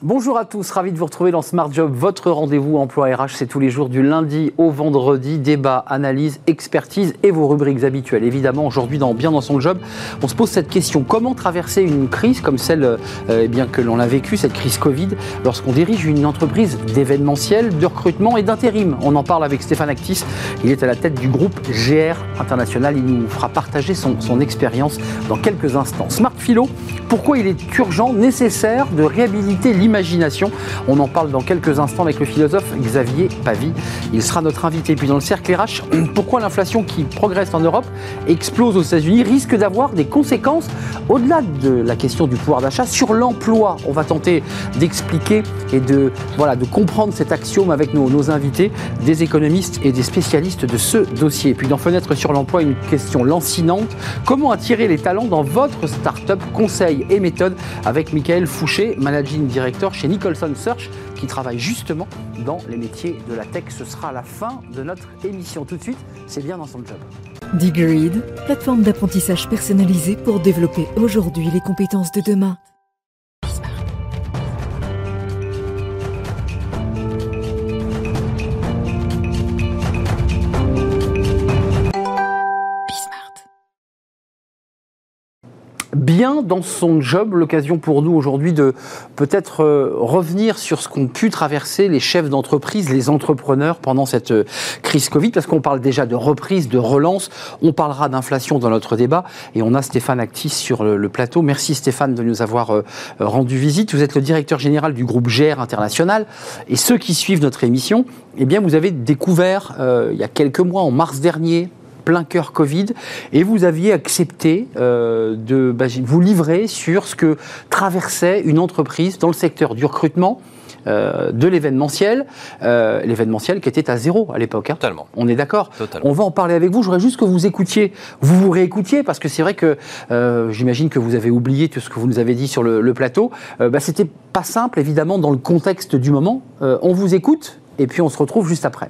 Bonjour à tous, ravi de vous retrouver dans Smart Job, votre rendez-vous emploi RH, c'est tous les jours du lundi au vendredi, débat, analyse, expertise et vos rubriques habituelles. Évidemment, aujourd'hui Bien dans son job, on se pose cette question, comment traverser une crise comme celle euh, eh que l'on a vécue, cette crise Covid, lorsqu'on dirige une entreprise d'événementiel, de recrutement et d'intérim? On en parle avec Stéphane Actis, il est à la tête du groupe GR International, il nous fera partager son, son expérience dans quelques instants. Smart Philo, pourquoi il est urgent, nécessaire de réhabiliter On en parle dans quelques instants avec le philosophe Xavier Pavie. Il sera notre invité. Puis dans le cercle RH, pourquoi l'inflation qui progresse en Europe explose aux États-Unis risque d'avoir des conséquences au-delà de la question du pouvoir d'achat sur l'emploi? On va tenter d'expliquer et de, voilà, de comprendre cet axiome avec nos, nos invités, des économistes et des spécialistes de ce dossier. Puis dans Fenêtre sur l'emploi, une question lancinante. Comment attirer les talents dans votre start-up? Conseils et méthodes avec Michael Fouché, managing director chez Nicholson Search qui travaille justement dans les métiers de la tech. Ce sera la fin de notre émission. Tout de suite, c'est bien dans son job. Digreed, plateforme d'apprentissage personnalisée pour développer aujourd'hui les compétences de demain. Bien dans son job. L'occasion pour nous aujourd'hui de peut-être euh, revenir sur ce qu'ont pu traverser les chefs d'entreprise, les entrepreneurs pendant cette euh, crise Covid, parce qu'on parle déjà de reprise, de relance. On parlera d'inflation dans notre débat et on a Stéphane Actis sur le, plateau. Merci Stéphane de nous avoir euh, rendu visite. Vous êtes le directeur général du groupe GR International et ceux qui suivent notre émission, eh bien vous avez découvert il y a quelques mois, en mars dernier, plein cœur Covid, et vous aviez accepté euh, de bah, vous livrer sur ce que traversait une entreprise dans le secteur du recrutement. Euh, de l'événementiel, euh, l'événementiel qui était à zéro à l'époque. Hein. Totalement. On est d'accord? On va en parler avec vous. Je voudrais juste que vous écoutiez, vous vous réécoutiez, parce que c'est vrai que j'imagine que vous avez oublié tout ce que vous nous avez dit sur le, plateau. Bah, C'était pas simple, évidemment, dans le contexte du moment. on vous écoute, et puis on se retrouve juste après.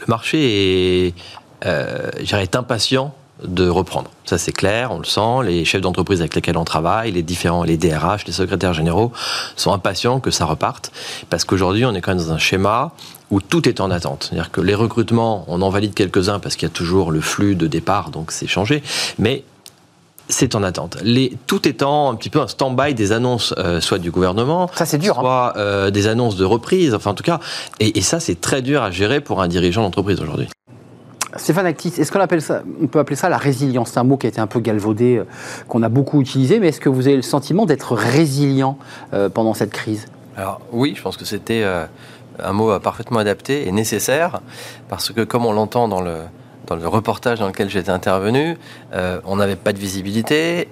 Le marché est euh, est impatient de reprendre. Ça c'est clair, on le sent. Les chefs d'entreprise avec lesquels on travaille, les différents, les DRH, les secrétaires généraux sont impatients que ça reparte parce qu'aujourd'hui on est quand même dans un schéma où tout est en attente. C'est-à-dire que les recrutements, on en valide quelques-uns parce qu'il y a toujours le flux de départ, donc c'est changé. Mais c'est en attente. Les, tout étant un petit peu un stand-by des annonces, euh, soit du gouvernement, ça c'est dur, hein. soit euh, des annonces de reprise, enfin en tout cas, et, et ça c'est très dur à gérer pour un dirigeant d'entreprise aujourd'hui. Stéphane Actis, est-ce qu'on appelle ça, on peut appeler ça la résilience? C'est un mot qui a été un peu galvaudé, euh, qu'on a beaucoup utilisé, mais est-ce que vous avez le sentiment d'être résilient euh, pendant cette crise? Alors oui, je pense que c'était euh, un mot parfaitement adapté et nécessaire, parce que comme on l'entend dans le, dans le reportage dans lequel j'étais intervenu, on n'avait pas de visibilité,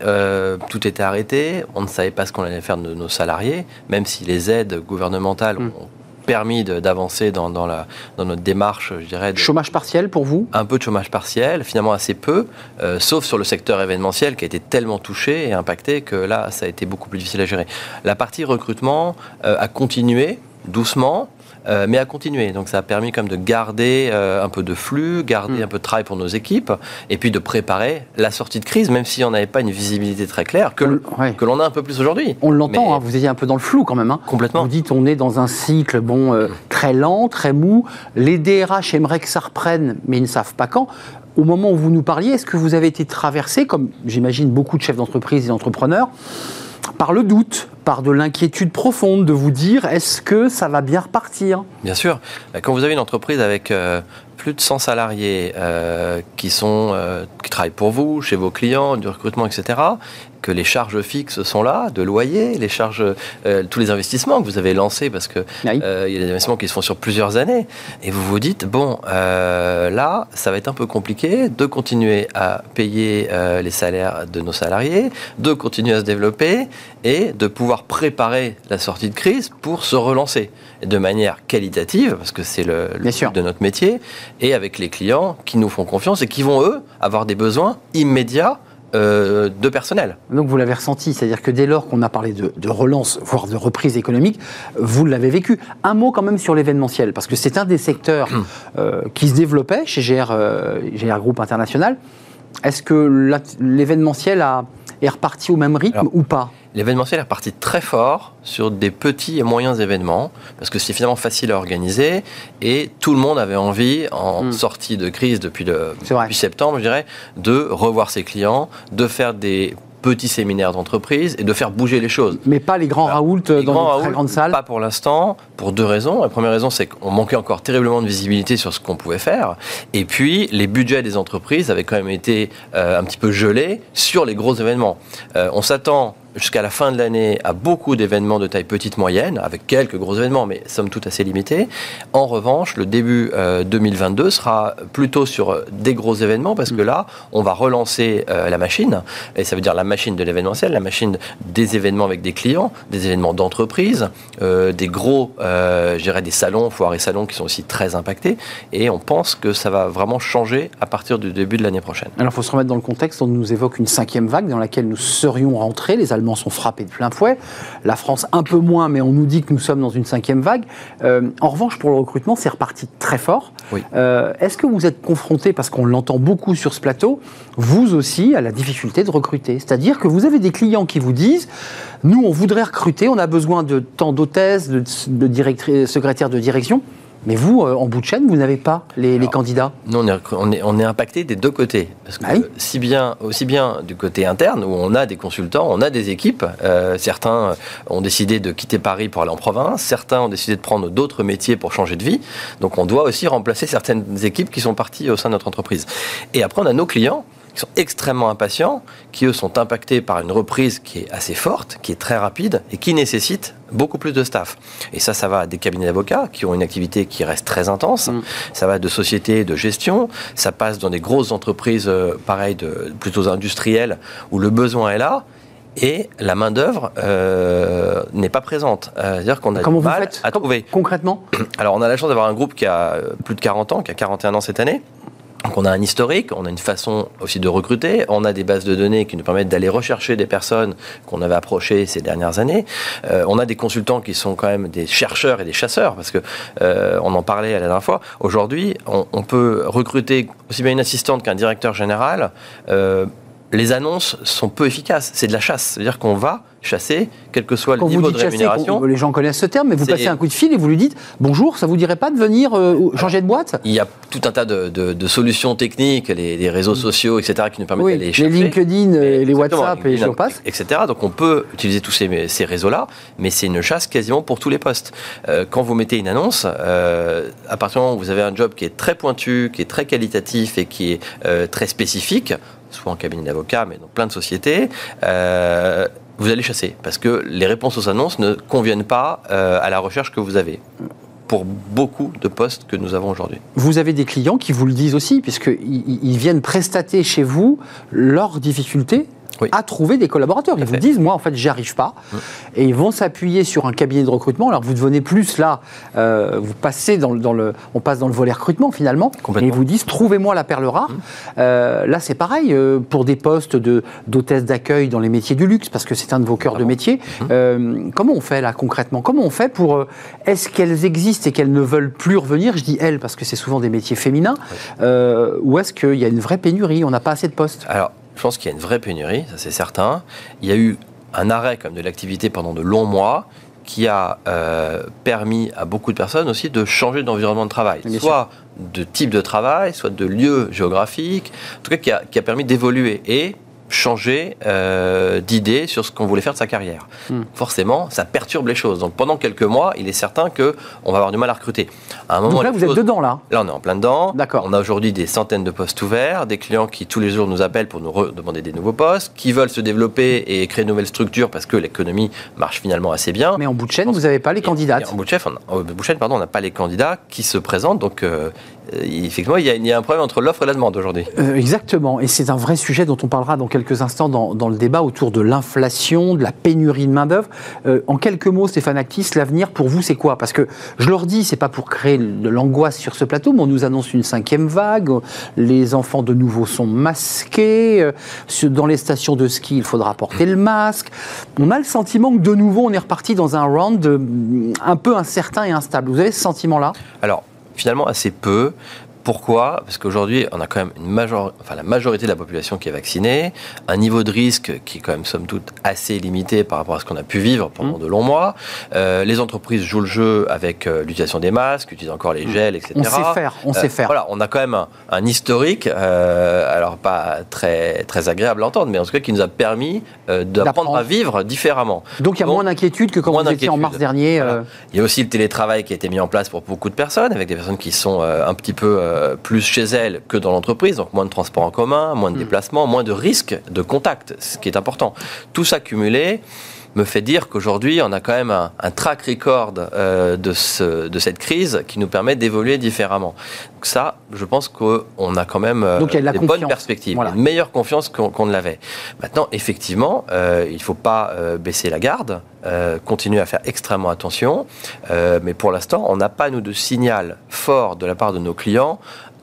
tout était arrêté, on ne savait pas ce qu'on allait faire de nos salariés, même si les aides gouvernementales mm. ont permis d'avancer dans, dans, dans, notre démarche, je dirais. De, chômage partiel pour vous? Un peu de chômage partiel, finalement assez peu, euh, sauf sur le secteur événementiel qui a été tellement touché et impacté que là, ça a été beaucoup plus difficile à gérer. La partie recrutement euh, a continué doucement, euh, mais à continuer. Donc ça a permis comme de garder euh, un peu de flux, garder mm. un peu de travail pour nos équipes, et puis de préparer la sortie de crise, même si on n'avait pas une visibilité très claire, que, l'on a un peu plus aujourd'hui. On l'entend, hein, vous étiez un peu dans le flou quand même. Hein. Complètement. Vous dites on est dans un cycle bon, euh, très lent, très mou. Les DRH aimeraient que ça reprenne, mais ils ne savent pas quand au moment où vous nous parliez, est-ce que vous avez été traversé, comme j'imagine beaucoup de chefs d'entreprise et d'entrepreneurs, par le doute, par de l'inquiétude profonde de vous dire est-ce que ça va bien repartir? Bien sûr. Quand vous avez une entreprise avec euh, plus de 100 salariés euh, qui, sont, euh, qui travaillent pour vous, chez vos clients, du recrutement, etc., que les charges fixes sont là, de loyer, les charges, euh, tous les investissements que vous avez lancés, parce que il y a des investissements qui se font sur plusieurs années, et vous vous dites bon, là, ça va être un peu compliqué de continuer à payer les salaires de nos salariés, de continuer à se développer et de pouvoir préparer la sortie de crise pour se relancer de manière qualitative, parce que c'est le, le de notre métier, et avec les clients qui nous font confiance et qui vont, eux, avoir des besoins immédiats euh, de personnel. Donc vous l'avez ressenti, c'est-à-dire que dès lors qu'on a parlé de, relance, voire de reprise économique, vous l'avez vécu. Un mot quand même sur l'événementiel, parce que c'est un des secteurs euh, qui se développait chez GR, euh, GR Group International. Est-ce que l'événementiel est reparti au même rythme ou pas? L'événementiel est reparti très fort sur des petits et moyens événements, parce que c'est finalement facile à organiser, et tout le monde avait envie, en Mm. sortie de crise depuis, le, septembre, je dirais, de revoir ses clients, de faire des petits séminaires d'entreprise et de faire bouger les choses. Mais pas les grands Raoult Les dans grands les très grandes salles. Pas pour l'instant, pour deux raisons. La première raison, c'est qu'on manquait encore terriblement de visibilité sur ce qu'on pouvait faire. Et puis, les budgets des entreprises avaient quand même été euh, un petit peu gelés sur les gros événements. Euh, on s'attend jusqu'à la fin de l'année à beaucoup d'événements de taille petite moyenne, avec quelques gros événements, mais somme toute assez limités. En revanche, le début euh, 2022 sera plutôt sur euh, des gros événements, parce que là, on va relancer euh, la machine, et ça veut dire la machine de l'événementiel, la machine des événements avec des clients, des événements d'entreprise, euh, des gros, euh, je dirais des salons, foires et salons qui sont aussi très impactés, et on pense que ça va vraiment changer à partir du début de l'année prochaine. Alors, il faut se remettre dans le contexte. On nous évoque une cinquième vague dans laquelle nous serions rentrés. Les Allemands sont frappés de plein fouet. La France, un peu moins, mais on nous dit que nous sommes dans une cinquième vague. Euh, en revanche, pour le recrutement, c'est reparti très fort. Oui. Euh, Est-ce que vous êtes confronté, parce qu'on l'entend beaucoup sur ce plateau, vous aussi, à la difficulté de recruter? C'est-à-dire que vous avez des clients qui vous disent nous, on voudrait recruter, on a besoin de tant d'hôtesses, de, de secrétaires de direction. Mais vous, euh, en bout de chaîne, vous n'avez pas les, candidats. Nous, on est, on est, on est impacté des deux côtés. Parce que Ah oui si bien, aussi bien du côté interne, où on a des consultants, on a des équipes. euh, certains ont décidé de quitter Paris pour aller en province. Certains ont décidé de prendre d'autres métiers pour changer de vie. Donc, on doit aussi remplacer certaines équipes qui sont parties au sein de notre entreprise. Et après, on a nos clients qui sont extrêmement impatients, qui eux sont impactés par une reprise qui est assez forte, qui est très rapide et qui nécessite beaucoup plus de staff. Et ça, ça va des cabinets d'avocats qui ont une activité qui reste très intense. Mm. Ça va de sociétés de gestion. Ça passe dans des grosses entreprises, euh, pareil, de, plutôt industrielles, où le besoin est là. Et la main-d'œuvre euh, n'est pas présente. Euh, C'est-à-dire qu'on a Comment du vous mal faites à trouver. Concrètement? Alors, on a la chance d'avoir un groupe qui a euh, plus de 40 ans, qui a 41 ans cette année. Donc, on a un historique, on a une façon aussi de recruter, on a des bases de données qui nous permettent d'aller rechercher des personnes qu'on avait approchées ces dernières années. Euh, on a des consultants qui sont quand même des chercheurs et des chasseurs, parce que euh, on en parlait à la dernière fois. Aujourd'hui, on, peut recruter aussi bien une assistante qu'un directeur général. Euh, les annonces sont peu efficaces. C'est de la chasse. C'est-à-dire qu'on va chasser, quel que soit Quand le vous niveau dites de chasser, rémunération. les gens connaissent ce terme, mais vous passez un coup de fil et vous lui dites bonjour, ça vous dirait pas de venir euh, changer de boîte? Il y a tout un tas de, de- de solutions techniques, les, les réseaux sociaux, etc., qui nous permettent Oui, d'aller les chercher. LinkedIn, euh, les Exactement, WhatsApp et LinkedIn, j'en passe. Etc. Donc on peut utiliser tous ces, ces réseaux-là, mais c'est une chasse quasiment pour tous les postes. Euh, quand vous mettez une annonce, euh, à partir du moment où vous avez un job qui est très pointu, qui est très qualitatif et qui est très spécifique, soit en cabinet d'avocat, mais dans plein de sociétés, vous allez chasser parce que les réponses aux annonces ne conviennent pas euh, à la recherche que vous avez pour beaucoup de postes que nous avons aujourd'hui. Vous avez des clients qui vous le disent aussi, puisqu'ils ils viennent prestater chez vous leurs difficultés Oui. à trouver des collaborateurs. Ils vous disent, moi, en fait, j'y arrive pas. Et ils vont s'appuyer sur un cabinet de recrutement. Alors, vous devenez plus là, euh, vous passez dans, le- dans le, on passe dans le volet recrutement finalement. Et ils vous disent, trouvez-moi la perle rare. Euh, là, c'est pareil euh, pour des postes de d'hôtesse d'accueil dans les métiers du luxe, parce que c'est un de vos cœurs de métier. Euh, comment on fait là concrètement? Comment on fait pour est-ce qu'elles existent et qu'elles ne veulent plus revenir? Je dis elles parce que c'est souvent des métiers féminins. Ou est-ce qu'il y a une vraie pénurie? On n'a pas assez de postes. Alors, je pense qu'il y a une vraie pénurie, ça c'est certain. Il y a eu un arrêt comme de l'activité pendant de longs mois qui a euh, permis à beaucoup de personnes aussi de changer d'environnement de travail, Bien soit de type de travail, soit de lieu géographique, en tout cas qui a, qui a permis d'évoluer. Et changer euh, d'idée sur ce qu'on voulait faire de sa carrière. Hmm. Forcément, ça perturbe les choses. Donc pendant quelques mois, il est certain que on va avoir du mal à recruter. À un moment, Donc là, vous êtes dedans là. Là, on est en plein dedans. D'accord. On a aujourd'hui des centaines de postes ouverts, des clients qui tous les jours nous appellent pour nous demander des nouveaux postes, qui veulent se développer et créer de nouvelles structures parce que l'économie marche finalement assez bien. Mais en bout de chaîne, vous n'avez pas les et En bout de, chaîne, pardon, on n'a pas les candidats qui se présentent. Donc, euh, effectivement, il y, a, il y a un problème entre l'offre et la demande aujourd'hui. Euh, exactement, et c'est un vrai sujet dont on parlera dans quelques instants dans, dans le débat autour de l'inflation, de la pénurie de main-d'œuvre. Euh, en quelques mots, Stéphane Actis, l'avenir pour vous, c'est quoi? Parce que je leur dis, c'est pas pour créer de l'angoisse sur ce plateau, mais on nous annonce une cinquième vague, les enfants de nouveau sont masqués, euh, dans les stations de ski, il faudra porter le masque. On a le sentiment que de nouveau, on est reparti dans un round euh, un peu incertain et instable. Vous avez ce sentiment-là? Alors, finalement, assez peu. Pourquoi? Parce qu'aujourd'hui, on a quand même une major... enfin, la majorité de la population qui est vaccinée, un niveau de risque qui est quand même somme toute assez limité par rapport à ce qu'on a pu vivre pendant mmh. de longs mois. Euh, les entreprises jouent le jeu avec euh, l'utilisation des masques, utilisent encore les mmh. gels, etc. On sait faire, on sait faire. Voilà, on a quand même un, historique, alors pas très, très agréable à entendre, mais en tout cas qui nous a permis d'apprendre à vivre différemment. Donc il y a moins d'inquiétude que quand vous étiez en mars dernier. Il y a aussi le télétravail qui a été mis en place pour beaucoup de personnes, avec des personnes qui sont un petit peu euh, plus chez elles que dans l'entreprise, donc moins de transports en commun, moins de mm. déplacements, moins de risques de contact, ce qui est important. Tout ça cumulé me fait dire qu'aujourd'hui, on a quand même un, track record euh, de, ce, de cette crise qui nous permet d'évoluer différemment. Donc ça, je pense qu'on a quand même euh, des bonnes perspectives, une meilleure confiance qu'on ne l'avait. Maintenant, effectivement, il ne faut pas baisser la garde, continuer à faire extrêmement attention, mais pour l'instant, on n'a pas, nous, de signal fort de la part de nos clients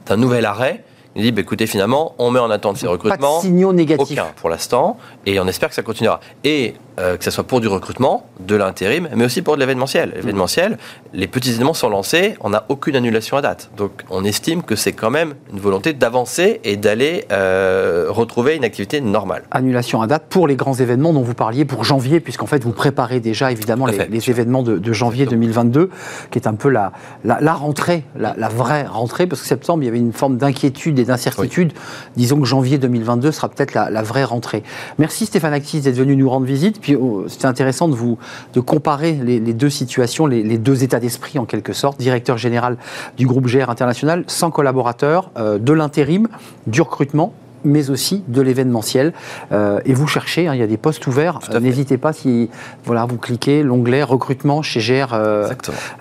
d'un nouvel arrêt il dit, bah, écoutez, finalement, on met en attente ces recrutements. Pas de signaux négatifs. Aucun pour l'instant, et on espère que ça continuera. Et euh, que ce soit pour du recrutement, de l'intérim, mais aussi pour de l'événementiel. L'événementiel, les petits événements sont lancés, on n'a aucune annulation à date. Donc on estime que c'est quand même une volonté d'avancer et d'aller euh, retrouver une activité normale. Annulation à date pour les grands événements dont vous parliez pour janvier, puisqu'en fait vous préparez déjà évidemment les, événements de, janvier 2022, qui est un peu la, la, rentrée, la, vraie rentrée, parce que septembre il y avait une forme d'inquiétude et d'incertitude. Disons que janvier 2022 sera peut-être la, vraie rentrée. Merci Stéphane Actis d'être venu nous rendre visite puis oh, c'était intéressant de vous de comparer les, deux situations, les, deux états d'esprit en quelque sorte. Directeur général du groupe GR International, sans collaborateurs, euh, de l'intérim, du recrutement mais aussi de l'événementiel. Euh, et vous cherchez, hein, il y a des postes ouverts. N'hésitez pas si voilà, vous cliquez l'onglet recrutement chez GR euh,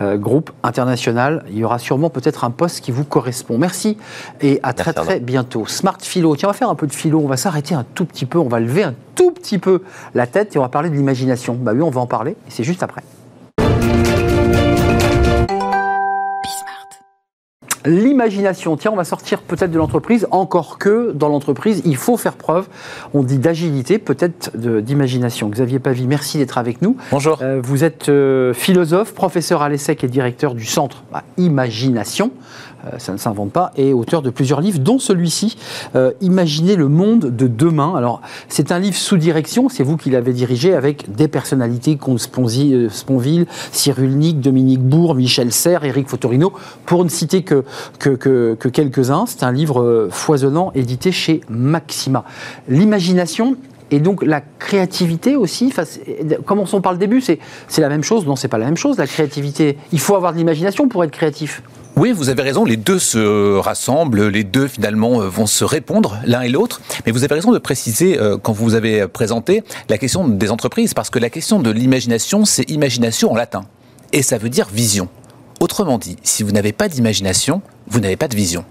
euh, Groupe International. Il y aura sûrement peut-être un poste qui vous correspond. Merci et à très très bientôt. Smart Philo. Tiens, on va faire un peu de philo. On va s'arrêter un tout petit peu. On va lever un tout petit peu la tête et on va parler de l'imagination. Bah oui, on va en parler. Et c'est juste après. L'imagination, tiens, on va sortir peut-être de l'entreprise, encore que dans l'entreprise, il faut faire preuve, on dit d'agilité, peut-être d'imagination. Xavier Pavie, merci d'être avec nous. Bonjour. Euh, vous êtes euh, philosophe, professeur à l'ESSEC et directeur du centre Imagination. Euh, ça ne s'invente pas, et auteur de plusieurs livres, dont celui-ci, euh, Imaginer le monde de demain. Alors, c'est un livre sous direction, c'est vous qui l'avez dirigé, avec des personnalités, Comte euh, Sponville, Cyrulnik, Dominique Bourg, Michel Serres, Éric Fotorino, pour ne citer que quelques-uns. C'est un livre foisonnant, édité chez Maxima. L'imagination, et donc la créativité aussi, commençons par le début, c'est la même chose Non, c'est pas la même chose. La créativité, il faut avoir de l'imagination pour être créatif. Oui, vous avez raison, les deux se rassemblent, les deux finalement euh, vont se répondre l'un et l'autre. Mais vous avez raison de préciser, euh, quand vous avez présenté, la question des entreprises, parce que la question de l'imagination, c'est imagination en latin. Et ça veut dire vision. Autrement dit, si vous n'avez pas d'imagination, vous n'avez pas de vision.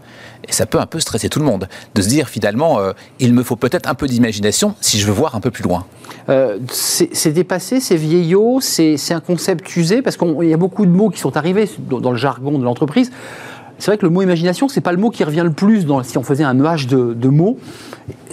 Et ça peut un peu stresser tout le monde, de se dire finalement, euh, il me faut peut-être un peu d'imagination si je veux voir un peu plus loin. Euh, c'est dépassé, c'est vieillot, c'est un concept usé, parce qu'il y a beaucoup de mots qui sont arrivés dans, le jargon de l'entreprise. C'est vrai que le mot imagination, c'est pas le mot qui revient le plus si on faisait un nuage de mots.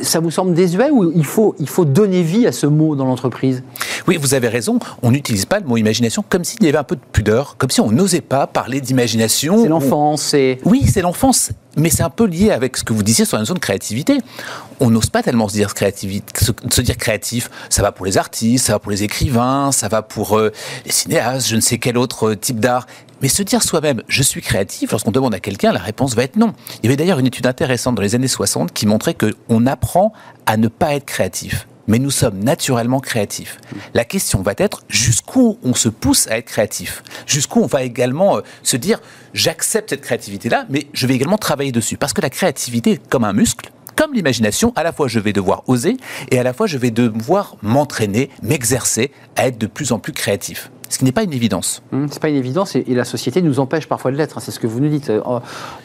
Ça vous semble désuet ou il faut, il faut donner vie à ce mot dans l'entreprise? Oui, vous avez raison. On n'utilise pas le mot imagination comme s'il y avait un peu de pudeur, comme si on n'osait pas parler d'imagination. C'est l'enfance. c'est... Oui, c'est l'enfance. Mais c'est un peu lié avec ce que vous disiez sur la notion de créativité. On n'ose pas tellement se dire, se dire créatif. Ça va pour les artistes, ça va pour les écrivains, ça va pour euh, les cinéastes, je ne sais quel autre euh, type d'art. Mais se dire soi-même, je suis créatif, lorsqu'on demande à quelqu'un, la réponse va être non. Il y avait d'ailleurs une étude intéressante dans les années 60 qui montrait qu'on apprend à ne pas être créatif. Mais nous sommes naturellement créatifs. La question va être jusqu'où on se pousse à être créatif? Jusqu'où on va également euh, se dire, j'accepte cette créativité-là, mais je vais également travailler dessus? Parce que la créativité est comme un muscle comme l'imagination, à la fois je vais devoir oser et à la fois je vais devoir m'entraîner, m'exercer à être de plus en plus créatif ce qui n'est pas une évidence. Ce mmh, c'est pas une évidence et, la société nous empêche parfois de l'être. Hein, c'est ce que vous nous dites. Euh,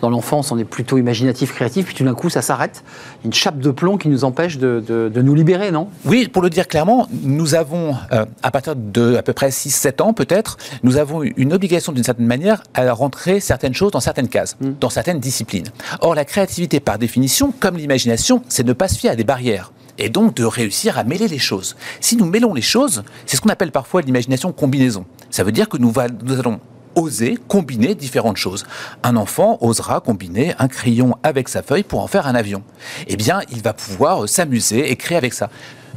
dans l'enfance, on est plutôt imaginatif, créatif, puis tout d'un coup, ça s'arrête. Une chape de plomb qui nous empêche de, nous libérer, non? Oui, pour le dire clairement, nous avons, euh, à partir de à peu près 6-7 ans peut-être, nous avons une obligation d'une certaine manière à rentrer certaines choses dans certaines cases, mmh. dans certaines disciplines. Or, la créativité, par définition, comme l'imagination, c'est ne pas se fier à des barrières et donc de réussir à mêler les choses. Si nous mêlons les choses, c'est ce qu'on appelle parfois l'imagination combinaison. Ça veut dire que nous, allons oser combiner différentes choses. Un enfant osera combiner un crayon avec sa feuille pour en faire un avion. Eh bien, il va pouvoir s'amuser et créer avec ça.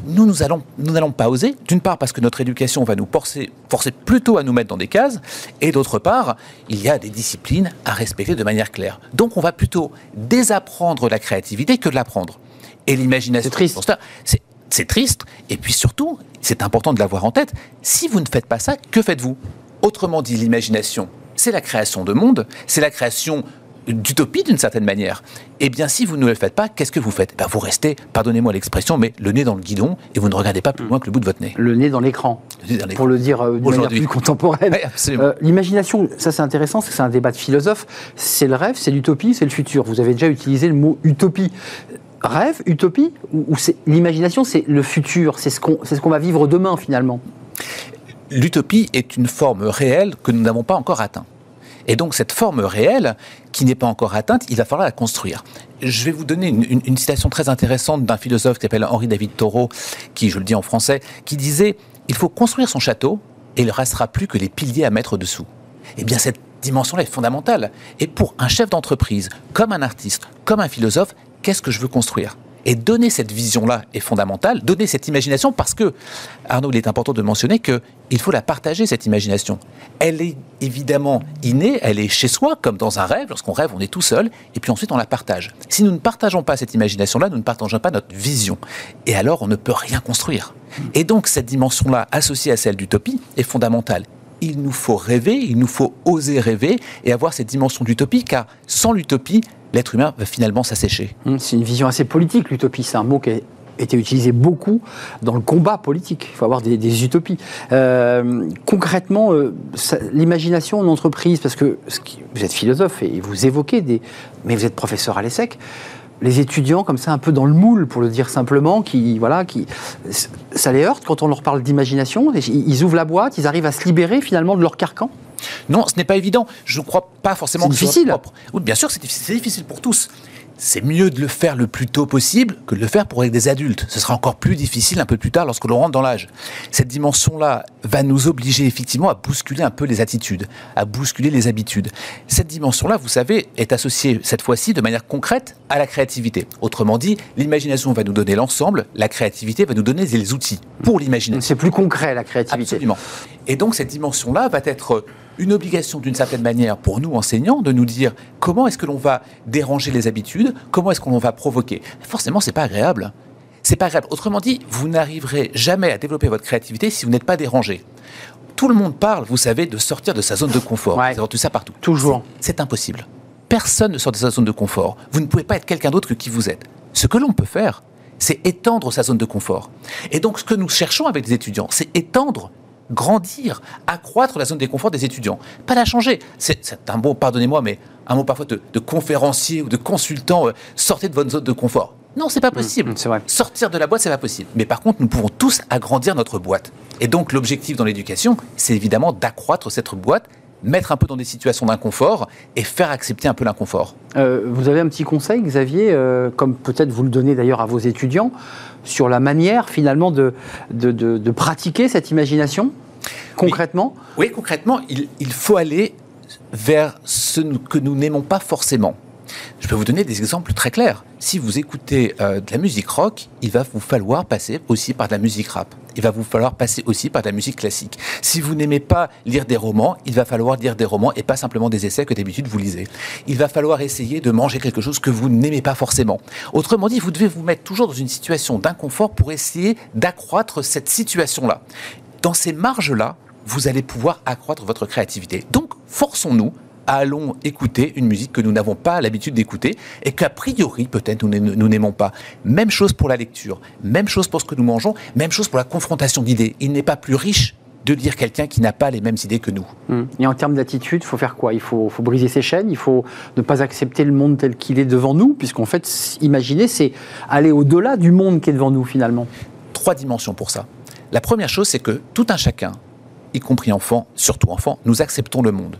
Nous, nous allons, nous n'allons pas oser. D'une part, parce que notre éducation va nous forcer, forcer plutôt à nous mettre dans des cases, et d'autre part, il y a des disciplines à respecter de manière claire. Donc, on va plutôt désapprendre la créativité que de l'apprendre. Et l'imagination. C'est triste. C'est c'est triste. Et puis surtout, c'est important de l'avoir en tête, si vous ne faites pas ça, que faites-vous? Autrement dit, l'imagination, c'est la création de monde, c'est la création d'utopie d'une certaine manière. Eh bien, si vous ne le faites pas, qu'est-ce que vous faites? Ben, Vous restez, pardonnez-moi l'expression, mais le nez dans le guidon et vous ne regardez pas plus loin que le bout de votre nez. Le nez dans l'écran, pour le dire euh, d'une manière plus contemporaine. Euh, l'imagination, ça c'est intéressant, c'est un débat de philosophe. C'est le rêve, c'est l'utopie, c'est le futur. Vous avez déjà utilisé le mot utopie rêve, utopie Ou, l'imagination, c'est le futur, c'est ce qu'on ce qu'on va vivre demain finalement? L'utopie est une forme réelle que nous n'avons pas encore atteinte. Et donc cette forme réelle, qui n'est pas encore atteinte, il va falloir la construire. Je vais vous donner une, citation très intéressante d'un philosophe qui s'appelle Henri David Thoreau, qui, je le dis en français, qui disait Il faut construire son château et il ne restera plus que les piliers à mettre dessous. Eh bien cette dimension-là est fondamentale. Et pour un chef d'entreprise, comme un artiste, comme un philosophe, qu'est-ce que je veux construire? Et donner cette vision-là est fondamental, donner cette imagination parce que, Arnaud, il est important de mentionner qu'il faut la partager, cette imagination. Elle est évidemment innée, elle est chez soi, comme dans un rêve. Lorsqu'on rêve, on est tout seul, et puis ensuite on la partage. Si nous ne partageons pas cette imagination-là, nous ne partageons pas notre vision. Et alors, on ne peut rien construire. Et donc, cette dimension-là, associée à celle d'utopie, est fondamentale il nous faut rêver, il nous faut oser rêver et avoir cette dimension d'utopie, car sans l'utopie, l'être humain va finalement s'assécher. Hum, c'est une vision assez politique, l'utopie. C'est un mot qui a été utilisé beaucoup dans le combat politique. Il faut avoir des, utopies. Euh, concrètement, euh, l'imagination en entreprise, parce que vous êtes philosophe et vous évoquez des... Mais vous êtes professeur à l'ESSEC les étudiants comme ça un peu dans le moule pour le dire simplement qui voilà qui ça les heurte quand on leur parle d'imagination ils ouvrent la boîte ils arrivent à se libérer finalement de leur carcan non, ce n'est pas évident. Je ne crois pas forcément que c'est difficile. Oui, bien sûr, c'est difficile pour tous c'est mieux de le faire le plus tôt possible que de le faire pour avec des adultes. Ce sera encore plus difficile un peu plus tard lorsque l'on rentre dans l'âge. Cette dimension-là va nous obliger effectivement à bousculer un peu les attitudes, à bousculer les habitudes. Cette dimension-là, vous savez, est associée cette fois-ci de manière concrète à la créativité. Autrement dit, l'imagination va nous donner l'ensemble, la créativité va nous donner les outils pour l'imaginer. C'est plus concret la créativité. Absolument. Et donc cette dimension-là va être une obligation d'une certaine manière pour nous enseignants de nous dire comment est-ce que l'on va déranger les habitudes, comment est-ce qu'on va provoquer. Forcément, c'est pas agréable. C'est pas agréable. Autrement dit, vous n'arriverez jamais à développer votre créativité si vous n'êtes pas dérangé. Tout le monde parle, vous savez, de sortir de sa zone de confort. Ouais. Vous avez tout ça partout. Toujours. C'est impossible. Personne ne sort de sa zone de confort. Vous ne pouvez pas être quelqu'un d'autre que qui vous êtes. Ce que l'on peut faire, c'est étendre sa zone de confort. Et donc, ce que nous cherchons avec les étudiants, c'est étendre grandir, accroître la zone de confort des étudiants. Pas la changer. C'est un mot, pardonnez-moi, mais un mot parfois de, conférencier ou de consultant, euh, sortez de votre zone de confort. Non, c'est pas mmh, possible. vrai. Sortir de la boîte, c'est pas possible. Mais par contre, nous pouvons tous agrandir notre boîte. Et donc, l'objectif dans l'éducation, c'est évidemment d'accroître cette boîte mettre un peu dans des situations d'inconfort et faire accepter un peu l'inconfort. Euh, vous avez un petit conseil, Xavier, euh, comme peut-être vous le donnez d'ailleurs à vos étudiants, sur la manière finalement de, de, pratiquer cette imagination concrètement? Oui, concrètement, il, il, faut aller vers ce que nous n'aimons pas forcément. Je peux vous donner des exemples très clairs. Si vous écoutez euh, de la musique rock, il va vous falloir passer aussi par de la musique rap. Il va vous falloir passer aussi par de la musique classique. Si vous n'aimez pas lire des romans, il va falloir lire des romans et pas simplement des essais que d'habitude vous lisez. Il va falloir essayer de manger quelque chose que vous n'aimez pas forcément. Autrement dit, vous devez vous mettre toujours dans une situation d'inconfort pour essayer d'accroître cette situation-là. Dans ces marges-là, vous allez pouvoir accroître votre créativité. Donc, forçons-nous allons écouter une musique que nous n'avons pas l'habitude d'écouter et qu'a priori peut-être nous n'aimons pas. Même chose pour la lecture, même chose pour ce que nous mangeons, même chose pour la confrontation d'idées. Il n'est pas plus riche de lire quelqu'un qui n'a pas les mêmes idées que nous. Hum. Et en termes d'attitude, il faut faire quoi? Il faut, faut, briser ses chaînes, il faut ne pas accepter le monde tel qu'il est devant nous, puisqu'en fait, imaginer, c'est aller au-delà du monde qui est devant nous finalement. Trois dimensions pour ça. La première chose, c'est que tout un chacun, y compris enfant, surtout enfant, nous acceptons le monde.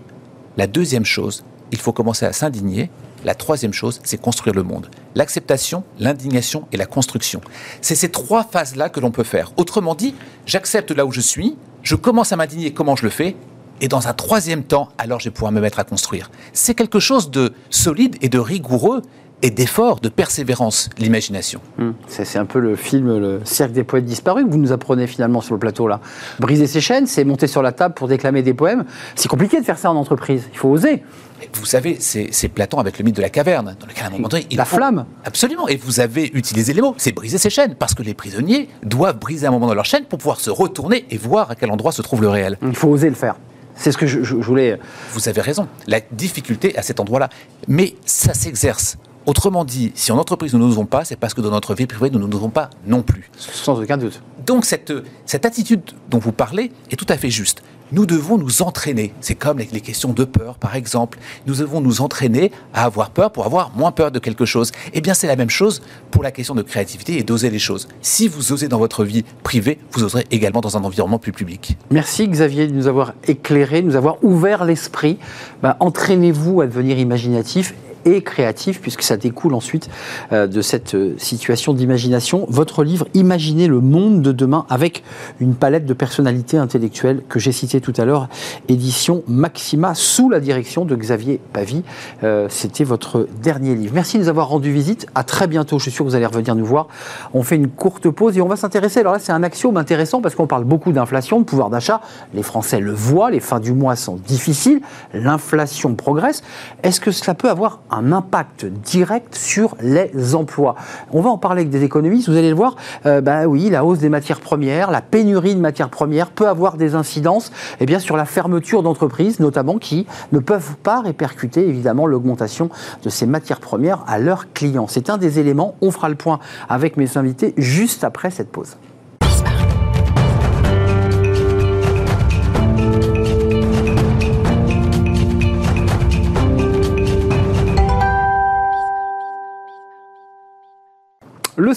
La deuxième chose, il faut commencer à s'indigner. La troisième chose, c'est construire le monde. L'acceptation, l'indignation et la construction. C'est ces trois phases-là que l'on peut faire. Autrement dit, j'accepte là où je suis, je commence à m'indigner comment je le fais, Et dans un troisième temps, alors je vais pouvoir me mettre à construire. C'est quelque chose de solide et de rigoureux et d'effort, de persévérance, l'imagination. Hum, C'est un peu le film Le cercle des poètes disparus que vous nous apprenez finalement sur le plateau là. Briser ses chaînes, c'est monter sur la table pour déclamer des poèmes. C'est compliqué de faire ça en entreprise, il faut oser. Vous savez, c'est Platon avec le mythe de la caverne, dans lequel à un moment donné, il La faut- flamme. Absolument. Et vous avez utilisé les mots. C'est briser ses chaînes, parce que les prisonniers doivent briser un moment dans leur chaîne pour pouvoir se retourner et voir à quel endroit se trouve le réel. Il faut oser le faire. C'est ce que je, je- je voulais. Vous avez raison. La difficulté à cet endroit-là. Mais ça s'exerce. Autrement dit, si en entreprise nous n'osons pas, c'est parce que dans notre vie privée, nous n'osons pas non plus. Sans aucun doute. Donc cette, cette attitude dont vous parlez est tout à fait juste. Nous devons nous entraîner. C'est comme les, les questions de peur, par exemple. Nous devons nous entraîner à avoir peur pour avoir moins peur de quelque chose. Eh bien, c'est la même chose pour la question de créativité et d'oser les choses. Si vous osez dans votre vie privée, vous oserez également dans un environnement plus public. Merci Xavier de nous avoir éclairé, de nous avoir ouvert l'esprit. Ben, Entraînez-vous à devenir imaginatif et créatif, puisque ça découle ensuite euh, de cette euh, situation d'imagination. Votre livre Imaginez le monde de demain avec une palette de personnalités intellectuelles que j'ai citée tout à l'heure, édition Maxima, sous la direction de Xavier Pavie. Euh, C'était votre dernier livre. Merci de nous avoir rendu visite. À très bientôt. Je suis sûr que vous allez revenir nous voir. On fait une courte pause et on va s'intéresser. Alors là, c'est un axiome intéressant parce qu'on parle beaucoup d'inflation, de pouvoir d'achat. Les Français le voient. Les fins du mois sont difficiles. L'inflation progresse. Est-ce que cela peut avoir impact direct sur les emplois On va en parler avec des économistes. Vous allez le voir. Euh, bah oui, la hausse des matières premières, la pénurie de matières premières peut avoir des incidences eh bien, sur la fermeture d'entreprises, notamment qui ne peuvent pas répercuter évidemment l'augmentation de ces matières premières à leurs clients. C'est un des éléments. On fera le point avec mes invités juste après cette pause.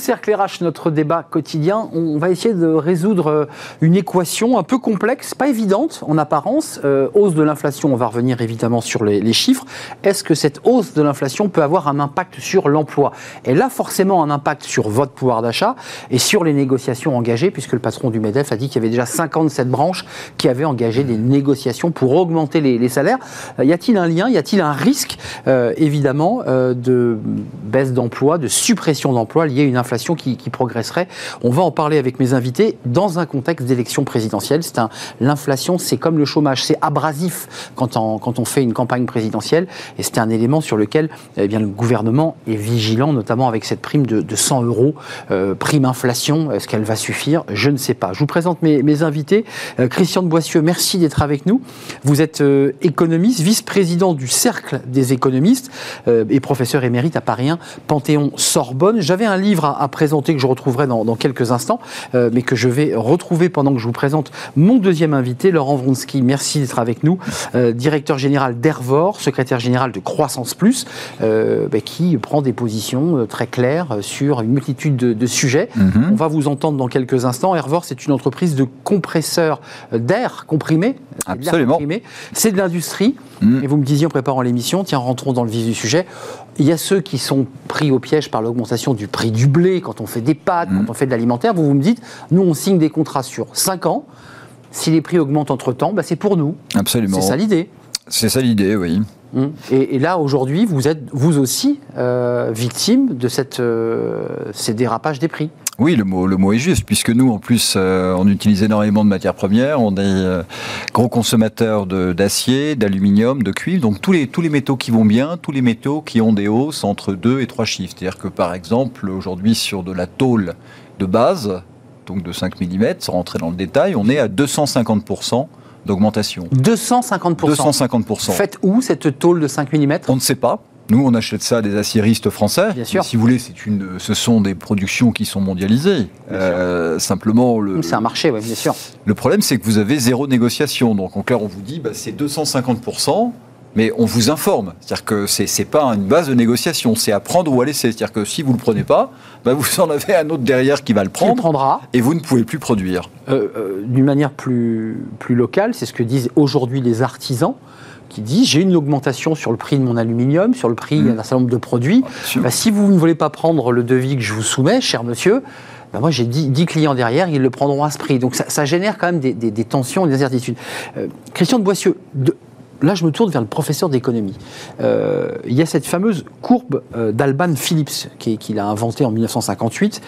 Cercle notre débat quotidien, on va essayer de résoudre euh, une équation un peu complexe, pas évidente en apparence. Euh, hausse de l'inflation, on va revenir évidemment sur les, chiffres. Est-ce que cette hausse de l'inflation peut avoir un impact sur l'emploi? Elle a forcément un impact sur votre pouvoir d'achat et sur les négociations engagées, puisque le patron du MEDEF a dit qu'il y avait déjà 57 branches qui avaient engagé des négociations pour augmenter les, salaires. Euh, y a-t-il un lien? Y a-t-il un risque, euh, évidemment, de baisse d'emploi, de suppression d'emploi liée à une inflation qui, progresserait. On va en parler avec mes invités dans un contexte d'élection présidentielle. C'est l'inflation, c'est comme le chômage, c'est abrasif quand on, fait une campagne présidentielle. Et c'est un élément sur lequel eh bien, le gouvernement est vigilant, notamment avec cette prime de, de 100 euros, euh, prime inflation. Est-ce qu'elle va suffire? Je ne sais pas. Je vous présente mes, invités. Euh, Christian de Boissieu, merci d'être avec nous. Vous êtes euh, économiste, vice-président du Cercle des économistes et professeur émérite à Paris 1, Panthéon-Sorbonne. J'avais un livre à, à présenter que je retrouverai dans, dans quelques instants, euh, mais que je vais retrouver pendant que je vous présente mon deuxième invité, Laurent Vronsky. Merci d'être avec nous, euh, directeur général d'Ervor, secrétaire général de Croissance Plus, euh, bah, qui prend des positions très claires sur une multitude de, de sujets. On va vous entendre dans quelques instants. Ervor, c'est une entreprise de compresseurs d'air comprimé. C'est de l'air Absolument. comprimé. C'est de l'industrie. Mm. Et vous me disiez en préparant l'émission, tiens, rentrons dans le vif du sujet. Il y a ceux qui sont pris au piège par l'augmentation du prix du blé quand on fait des pâtes, Mm. quand on fait de l'alimentaire. Vous, vous me dites, nous, on signe des contrats sur 5 ans. Si les prix augmentent entre-temps, bah, c'est pour nous. Absolument. C'est ça l'idée. C'est ça l'idée, oui. Mm. Et, et là, aujourd'hui, vous êtes vous aussi euh, victime de cette, euh, ces dérapages des prix. Oui, le mot, le mot est juste, puisque nous, en plus, euh, on utilise énormément de matières premières. On est euh, gros consommateurs d'acier, d'aluminium, de cuivre. Donc, tous les, tous les métaux qui vont bien, tous les métaux qui ont des hausses entre 2 et 3 chiffres. C'est-à-dire que, par exemple, aujourd'hui, sur de la tôle de base, donc de 5 mm, sans rentrer dans le détail, on est à 250% d'augmentation. 250%. 250%. Faites où cette tôle de 5 mm On ne sait pas. Nous, on achète ça des aciéristes français. Bien sûr. Si vous voulez, c'est une, ce sont des productions qui sont mondialisées. Euh, simplement, le, C'est un marché, oui, bien sûr. le problème, c'est que vous avez zéro négociation. Donc, en clair, on vous dit, bah, c'est 250%, mais on vous informe. C'est-à-dire que c'est n'est pas une base de négociation, c'est à prendre ou à laisser. C'est-à-dire que si vous ne le prenez pas, bah, vous en avez un autre derrière qui va le Qui le prendre, prendra et vous ne pouvez plus produire. Euh, euh, d'une manière plus, plus locale, c'est ce que disent aujourd'hui les artisans, qui disent j'ai une augmentation sur le prix de mon aluminium, sur le prix Mm. d'un certain nombre de produits. Bah, si vous ne voulez pas prendre le devis que je vous soumets, cher monsieur, bah, moi j'ai 10, clients derrière, ils le prendront à ce prix. Donc ça, génère quand même des, tensions et des incertitudes. Euh, Christian de Boissieu, là je me tourne vers le professeur d'économie. Euh, il y a cette fameuse courbe euh, d'Alban Phillips qu'il a inventée en 1958,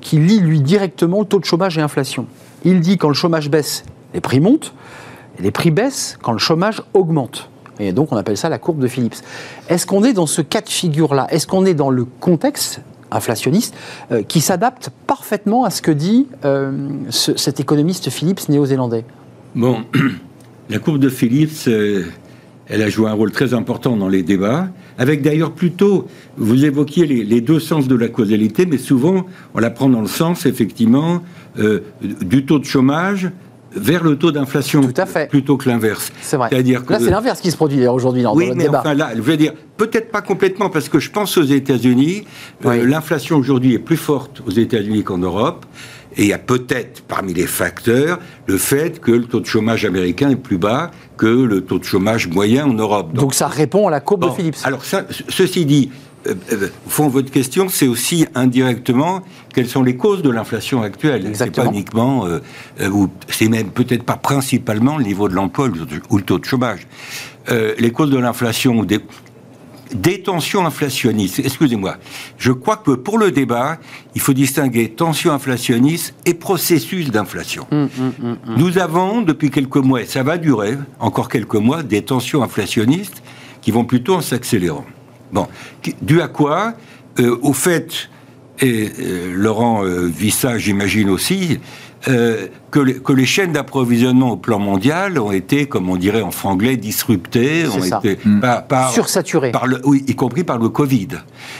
qui lie lui directement le taux de chômage et inflation. Il dit quand le chômage baisse, les prix montent, les prix baissent quand le chômage augmente. Et donc on appelle ça la courbe de Phillips. Est-ce qu'on est dans ce cas de figure-là? Est-ce qu'on est dans le contexte inflationniste euh, qui s'adapte parfaitement à ce que dit euh, cet économiste Phillips néo-zélandais? Bon, la courbe de Phillips, euh, elle a joué un rôle très important dans les débats, avec d'ailleurs plutôt, vous évoquiez les, deux sens de la causalité, mais souvent on la prend dans le sens effectivement du taux de chômage vers le taux d'inflation plutôt que l'inverse. C'est vrai. C'est-à-dire que là, c'est l'inverse qui se produit aujourd'hui dans, oui, le mais Enfin, là, je veux dire, peut-être pas complètement, parce que je pense aux États-Unis. Euh, l'inflation aujourd'hui est plus forte aux États-Unis qu'en Europe. Et il y a peut-être parmi les facteurs le fait que le taux de chômage américain est plus bas que le taux de chômage moyen en Europe. Donc, ça répond à la courbe de Philips. Alors ceci dit, au fond, votre question, c'est aussi indirectement quelles sont les causes de l'inflation actuelle. C'est pas uniquement, euh, ou c'est même peut-être pas principalement le niveau de l'emploi ou le taux de chômage. les causes de l'inflation ou des, tensions inflationnistes. Excusez-moi. Je crois que pour le débat, il faut distinguer tension inflationniste et processus d'inflation. Hum, hum, hum, Nous avons, depuis quelques mois, et ça va durer encore quelques mois, des tensions inflationnistes qui vont plutôt en s'accélérant. Bon, dû à quoi euh, Au fait, et euh, Laurent euh, vit ça, j'imagine aussi, que les, que, les, chaînes d'approvisionnement au plan mondial ont été, comme on dirait en franglais, disruptées, ont été mm. par, sursaturées, par le, oui, y compris par le Covid.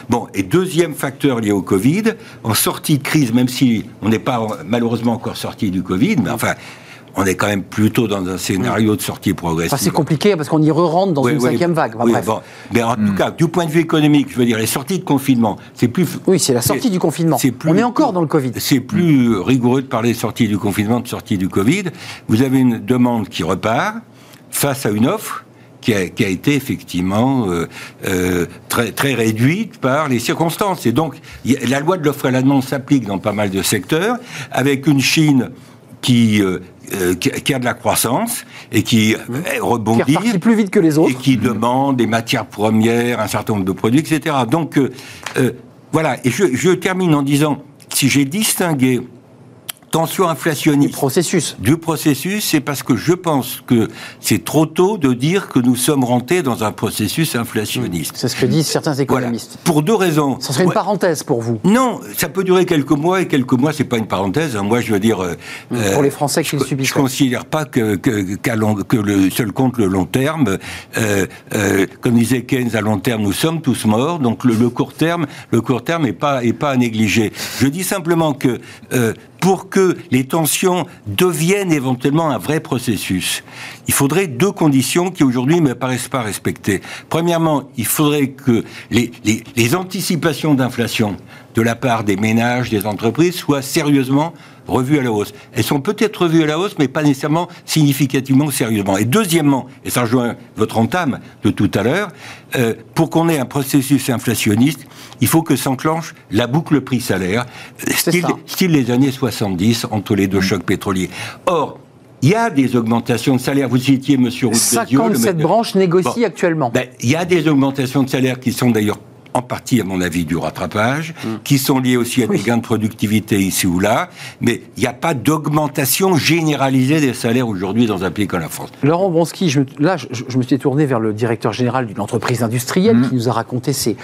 Bon, et deuxième facteur lié au Covid, en sortie de crise, même si on n'est pas malheureusement encore sorti du Covid, mais enfin on est quand même plutôt dans un scénario de sortie progressive. c'est compliqué parce qu'on y re-rentre dans une cinquième vague. Mais en tout hmm. cas, du point de vue économique, je veux dire, les sorties de confinement, c'est plus. Oui, c'est la sortie du confinement. on est encore dans le Covid. C'est plus rigoureux de parler de sortie du confinement de sortie du Covid. Vous avez une demande qui repart face à une offre qui a, été effectivement euh, euh, très, très réduite par les circonstances. Et donc, la loi de l'offre et la demande s'applique dans pas mal de secteurs, avec une Chine qui euh, euh, qui, a de la croissance et qui euh, rebondit. Qui plus vite que les autres. Et qui demande des matières premières, un certain nombre de produits, etc. Donc, voilà. Et je, je, termine en disant, si j'ai distingué tension inflationniste. Du processus. Du processus, c'est parce que je pense que c'est trop tôt de dire que nous sommes rentrés dans un processus inflationniste. C'est ce que disent certains économistes. Pour deux raisons. Ça serait une parenthèse pour vous Non, ça peut durer quelques mois et quelques mois, c'est pas une parenthèse. Moi, je veux dire. Euh, pour les Français qui le subissent. Je considère pas que, que, que, le seul compte le long terme. Euh, euh, comme disait Keynes, à long terme, nous sommes tous morts. Donc le, court terme, le court terme est pas est pas à négliger. Je dis simplement que pour que les tensions deviennent éventuellement un vrai processus, il faudrait deux conditions qui aujourd'hui ne me paraissent pas respectées. Premièrement, il faudrait que les, les anticipations d'inflation de la part des ménages, des entreprises, soient sérieusement revues à la hausse. Elles sont peut-être revues à la hausse, mais pas nécessairement significativement sérieusement. Et deuxièmement, et ça rejoint votre entame de tout à l'heure, euh, pour qu'on ait un processus inflationniste, il faut que s'enclenche la boucle prix-salaire, style, style, les années 70, entre les deux mmh. chocs pétroliers. Or, il y a des augmentations de salaire. Vous citiez M. Roux 57 branches négocient actuellement. Ben, il y a des augmentations de salaire qui sont d'ailleurs en partie, à mon avis, du rattrapage, mm. qui sont liés aussi à des gains de productivité ici ou là, mais il n'y a pas d'augmentation généralisée des salaires aujourd'hui dans un pays comme la France. Laurent Bronski, je, là, je, me suis tourné vers le directeur général d'une entreprise industrielle mm. qui nous a raconté ses,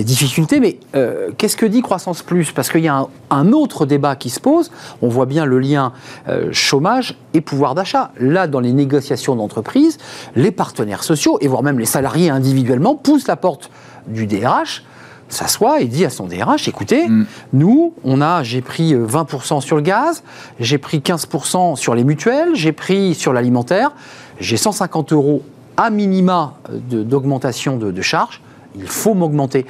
difficultés, mais euh, qu'est-ce que dit Croissance Plus? Parce qu'il y a un, autre débat qui se pose, on voit bien le lien euh, chômage et pouvoir d'achat. Là, dans les négociations d'entreprise, les partenaires sociaux, et voire même les salariés individuellement, poussent la porte du DRH s'assoit et dit à son DRH, écoutez, mm. nous, on a, j'ai pris 20% euh, sur le gaz, j'ai pris 15% sur les mutuelles, j'ai pris sur l'alimentaire, j'ai 150 euros à minima euh, d'augmentation de, charges, il faut m'augmenter.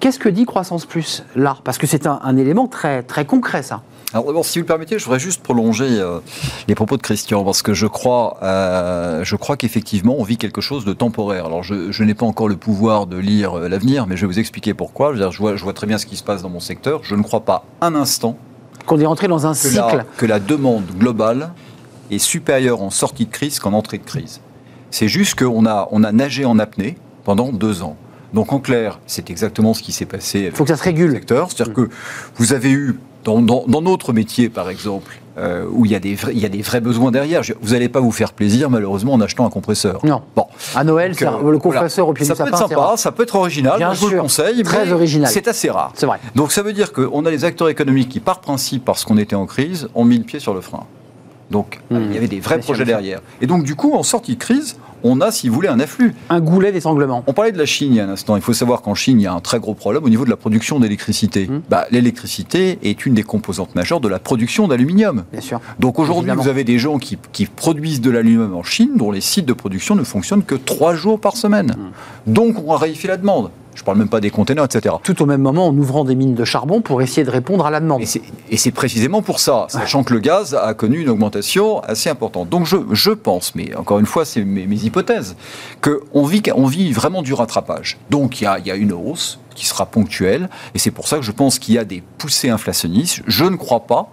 Qu'est-ce que dit Croissance Plus là? Parce que c'est un, élément très, très concret, ça. Alors d'abord, si vous le permettez, je voudrais juste prolonger euh, les propos de Christian, parce que je crois, euh, je crois qu'effectivement, on vit quelque chose de temporaire. Alors je, je n'ai pas encore le pouvoir de lire euh, l'avenir, mais je vais vous expliquer pourquoi. Je, veux dire, je, vois, je vois très bien ce qui se passe dans mon secteur. Je ne crois pas un instant Qu'on est rentré dans un que cycle. la, que la demande globale est supérieure en sortie de crise qu'en entrée de crise. C'est juste qu'on a, on a nagé en apnée pendant deux ans. Donc en clair, c'est exactement ce qui s'est passé Il faut que ça se le régule. secteur. C'est-à-dire que vous avez eu, dans, dans, dans notre métier par exemple, euh, où il y, a des vrais, il y a des vrais besoins derrière, je- vous n'allez pas vous faire plaisir malheureusement en achetant un compresseur. Non. Bon. À Noël, Donc, euh, le voilà. compresseur au pied Ça du peut être sympa, rare. ça peut être original, Bien je vous le sûr. conseille, Très original. c'est assez rare. C'est vrai. Donc ça veut dire qu'on a les acteurs économiques qui, par principe, parce qu'on était en crise, ont mis le pied sur le frein. Donc Mmh. il y avait des vrais Bien sûr, projets sûr. derrière. Et donc du coup, en sortie de crise, on a, si vous voulez, un afflux. Un goulet d'étranglement. On parlait de la Chine il y a un instant. Il faut savoir qu'en Chine, il y a un très gros problème au niveau de la production d'électricité. Mmh. Bah, L'électricité est une des composantes majeures de la production d'aluminium. Bien sûr. Donc aujourd'hui, vous avez des gens qui, qui produisent de l'aluminium en Chine dont les sites de production ne fonctionnent que trois jours par semaine. Mmh. Donc on raréfie la demande. Je ne parle même pas des containers, etc. Tout au même moment, en ouvrant des mines de charbon pour essayer de répondre à la demande. Et c'est- précisément pour ça, sachant que le gaz a connu une augmentation assez importante. Donc je, je pense, mais encore une fois, c'est mes, mes hypothèses, qu'on vit, on vit vraiment du rattrapage. Donc il y a, il y a une hausse qui sera ponctuelle, et c'est pour ça que je pense qu'il y a des poussées inflationnistes. Je ne crois pas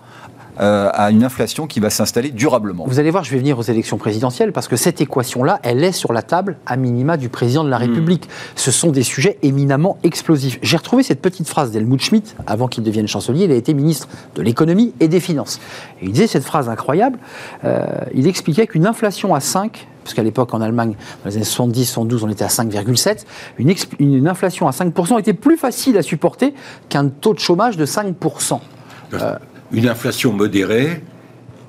euh, à une inflation qui va s'installer durablement. Vous allez voir, je vais venir aux élections présidentielles parce que cette équation-là, elle est sur la table à minima du président de la République. Ce sont des sujets éminemment explosifs. J'ai retrouvé cette petite phrase d'Helmut Schmidt, avant qu'il devienne chancelier, il a été ministre de l'économie et des finances. Et il disait cette phrase incroyable, euh, il expliquait qu'une inflation à 5, parce qu'à l'époque en Allemagne, dans les années 70, 72, on était à 5,7, une, une inflation à 5% était plus facile à supporter qu'un taux de chômage de 5%. Une inflation modérée,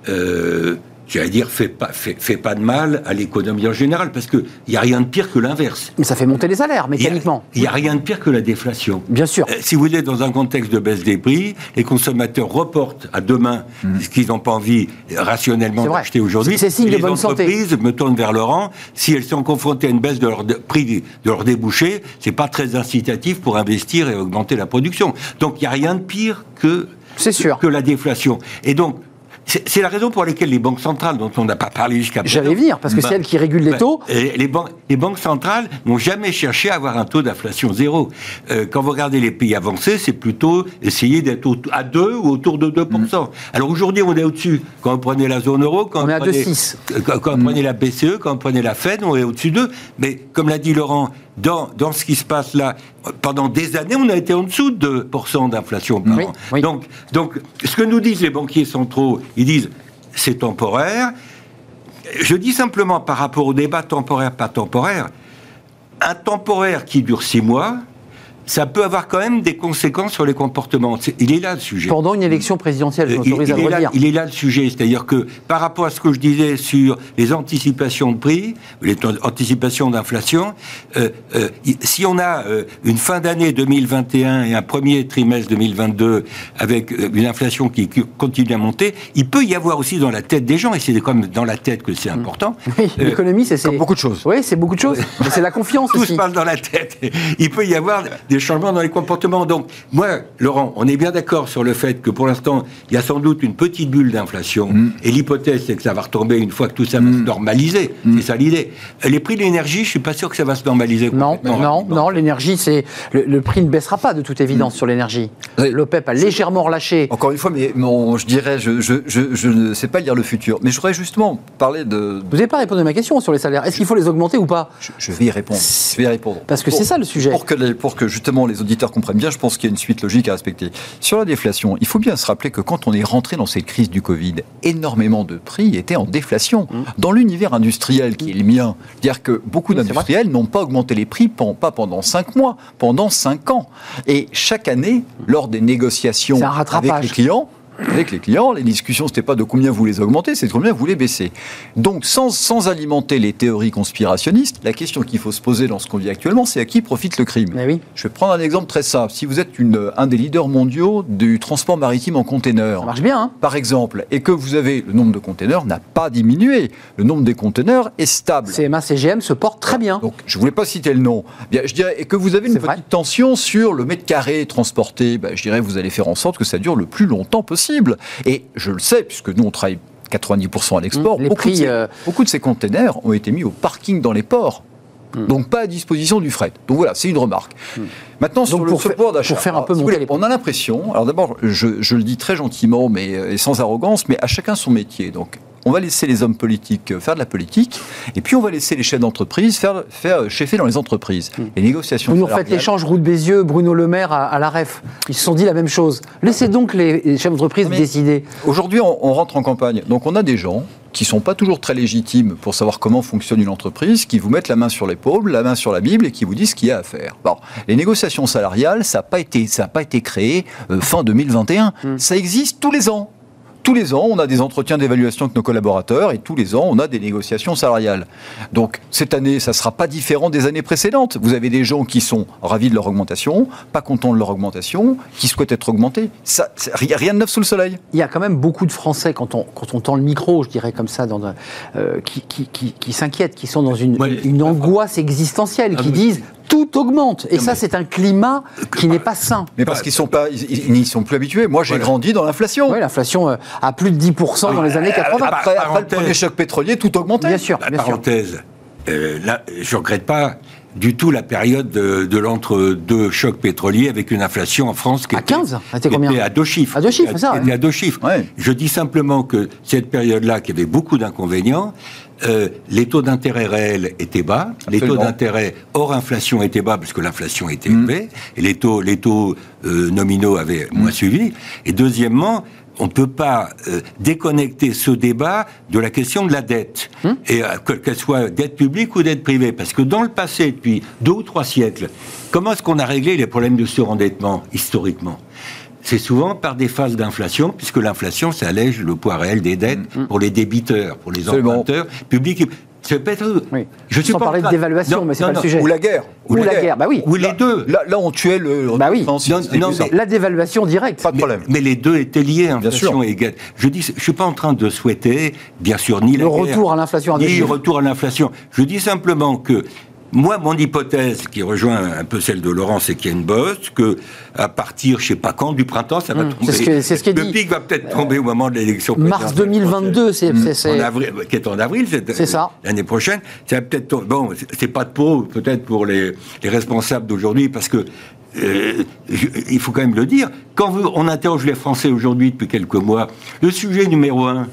euh, j'allais dire, fait pas, fait, fait pas de mal à l'économie en général, parce qu'il n'y a rien de pire que l'inverse. Mais ça fait monter les salaires, mécaniquement. Il n'y a, rien de pire que la déflation. Bien sûr. Euh, Si vous voulez, dans un contexte de baisse des prix, les consommateurs reportent à demain ce qu'ils n'ont pas envie rationnellement d'acheter aujourd'hui. C'est signe de les bonne santé. entreprises me tournent vers Laurent. Si elles sont confrontées à une baisse de leur de- prix de leur débouché, c'est pas très incitatif pour investir et augmenter la production. Donc il n'y a rien de pire que sûr. que la déflation. Et donc c'est la raison pour laquelle les banques centrales, dont on n'a pas parlé jusqu'à présent, J'allais venir, parce que bah, c'est elles qui régulent les bah, taux. les, banques, les banques centrales n'ont jamais cherché à avoir un taux d'inflation zéro. Euh, quand vous regardez les pays avancés, c'est plutôt essayer d'être à 2 ou autour de 2%. Alors aujourd'hui, on est au-dessus. Quand vous prenez la zone euro, quand On est à prenez, 2,6. euh, quand, quand vous prenez la BCE, quand vous prenez la Fed, on est au-dessus d'eux. Mais comme l'a dit Laurent, dans, dans ce qui se passe là, pendant des années, on a été en dessous de 2% d'inflation par Oui, an. oui. Donc, donc, ce que nous disent les banquiers centraux, ils disent c'est temporaire. Je dis simplement par rapport au débat temporaire, pas temporaire, un temporaire qui dure six mois, ça peut avoir quand même des conséquences sur les comportements. Il est là le sujet. Pendant une élection présidentielle, je Euh, m'autorise il, à le est là, redire. il est là le sujet, c'est-à-dire que par rapport à ce que je disais sur les anticipations de prix, les anticipations d'inflation, euh, euh, si on a euh, une fin d'année 2021 et un premier trimestre 2022 avec euh, une inflation qui, continue à monter, il peut y avoir aussi dans la tête des gens, et c'est comme dans la tête que c'est important, Oui, euh, l'économie, c'est beaucoup de choses. Oui, c'est beaucoup de choses. Mais c'est la confiance tout aussi. se passe dans la tête. Il peut y avoir des changements dans les comportements. Donc, moi, Laurent, on est bien d'accord sur le fait que pour l'instant, il y a sans doute une petite bulle d'inflation. Mm. Et l'hypothèse, c'est que ça va retomber une fois que tout ça va se normaliser. Mm. C'est ça l'idée. Les prix de l'énergie, je suis pas sûr que ça va se normaliser. Non, non, non, l'énergie, c'est le, le prix ne baissera pas de toute évidence sur l'énergie. Oui. L'OPEP a légèrement relâché. Encore une fois, mais mon- je dirais, je, je, je, je ne sais pas lire le futur, mais je voudrais justement parler de... Vous n'avez pas répondu à ma question sur les salaires. Est-ce qu'il faut les augmenter ou pas Je, je vais y répondre. Je vais y répondre. Parce que c'est ça le sujet. Pour que, les- pour que justement les auditeurs comprennent bien, je pense qu'il y a une suite logique à respecter. Sur la déflation, il faut bien se rappeler que quand on est rentré dans cette crise du Covid, énormément de prix étaient en déflation. Mmh. Dans l'univers industriel qui est le mien, dire que beaucoup Oui, d'industriels n'ont pas augmenté les prix, pas pendant 5 mois, pendant 5 ans. Et chaque année, lors des négociations avec les clients, avec les clients, les discussions, c'était pas de combien vous les augmentez, c'est de combien vous les baissez. Donc, sans, sans alimenter les théories conspirationnistes, la question qu'il faut se poser dans ce qu'on vit actuellement, c'est à qui profite le crime. Oui. Je vais prendre un exemple très simple. Si vous êtes une, un des leaders mondiaux du transport maritime en container, marche bien. hein. par exemple, et que vous avez le nombre de containers n'a pas diminué, le nombre des containers est stable. CMA, CGM se porte très bien. Donc, je voulais pas citer le nom. Bien, je dirais, et que vous avez une petite tension sur le mètre carré transporté, ben, je dirais, vous allez faire en sorte que ça dure le plus longtemps possible. Et je le sais, puisque nous, on travaille 90% à l'export. Mmh, beaucoup, prix, de ces, euh, beaucoup de ces containers ont été mis au parking dans les ports. Mmh. Donc pas à disposition du fret. Donc voilà, c'est une remarque. Maintenant, sur Donc, le pour le pouvoir d'achat, pour faire un alors, peu si voulez, on a l'impression, alors d'abord, je, je le dis très gentiment mais, euh, et sans arrogance, mais à chacun son métier. Donc on va laisser les hommes politiques euh, faire de la politique, et puis on va laisser les chefs d'entreprise faire, faire euh, cheffer dans les entreprises. Les négociations. Vous nous refaites l'échange Route Bézieux, Bruno Le Maire à, à la REF. Ils se sont dit la même chose. Laissez donc les, les chefs d'entreprise Mais- décider. Aujourd'hui, on, on rentre en campagne. Donc, on a des gens qui sont pas toujours très légitimes pour savoir comment fonctionne une entreprise, qui vous mettent la main sur l'épaule, la main sur la Bible et qui vous disent ce qu'il y a à faire. Bon, les négociations salariales, ça n'a pas été, ça a pas été créé euh, fin 2021. Ça existe tous les ans. Tous les ans, on a des entretiens d'évaluation avec nos collaborateurs et tous les ans, on a des négociations salariales. Donc, cette année, ça ne sera pas différent des années précédentes. Vous avez des gens qui sont ravis de leur augmentation, pas contents de leur augmentation, qui souhaitent être augmentés. Ça, rien de neuf sous le soleil. Il y a quand même beaucoup de Français, quand on, quand on tend le micro, je dirais comme ça, dans un- euh, qui, qui, qui- qui s'inquiètent, qui sont dans une, Ouais. une angoisse existentielle, Ah, qui mais- disent tout augmente. Et Non, ça, mais- c'est un climat qui n'est pas sain. Mais parce qu'ils sont pas, ils- n'y sont plus habitués. Moi, j'ai Voilà. grandi dans l'inflation. Oui, l'inflation euh, à plus de 10% dans les années 80. ah, Après, après le premier choc pétrolier, tout augmentait. Bien sûr, La bien sûr. parenthèse, euh, là, je regrette pas du tout la période de, de l'entre-deux chocs pétroliers avec une inflation en France qui À était, 15, elle était combien était à deux chiffres. À deux chiffres, c'est ça, était ouais. à deux chiffres. Ouais. Je dis simplement que cette période-là, qui avait beaucoup d'inconvénients, euh, les taux d'intérêt réels étaient bas, les taux d'intérêt hors inflation étaient bas parce que l'inflation était Mm. élevée, et les taux, les taux euh, nominaux avaient moins Mm. suivi. Et deuxièmement, on ne peut pas euh, déconnecter ce débat de la question de la dette, Mm. et euh, que- qu'elle soit dette publique ou dette privée. Parce que dans le passé, depuis deux ou trois siècles, comment est-ce qu'on a réglé les problèmes de surendettement historiquement? C'est souvent par des phases d'inflation, puisque l'inflation, ça allège le poids réel des dettes pour les débiteurs, pour les emprunteurs publics. et- C'est peut-être. Oui. Je suis Sans pas en parler de train- dévaluation, Non, mais c'est non, pas le sujet. Ou la guerre. Ou la guerre, bah oui. Ou les deux. Là, là, on tuait le. Bah oui. Non, Non, non, ça. mais- La dévaluation directe. Pas de problème. Mais les deux étaient liés, sûr. inflation et dette. Je dis, je suis pas en train de souhaiter, bien sûr, ni Le la guerre, retour à l'inflation ni le retour à l'inflation. Je dis simplement que moi, mon hypothèse, qui rejoint un peu celle de Laurent, c'est qu'il y a une bosse, que à partir, je sais pas quand, du printemps, ça va Hum, tomber. c'est ce qui est le dit. pic va peut-être tomber au moment de l'élection. Mars présidentielle 2022, c'est. avril, qui est en avril, c'est ça. L'année prochaine, ça va peut-être tomber- bon, c'est- c'est pas de peau peut-être pour les, les responsables d'aujourd'hui parce que euh, je- il faut quand même le dire. Quand vous- on interroge les Français aujourd'hui depuis quelques mois, le sujet numéro un,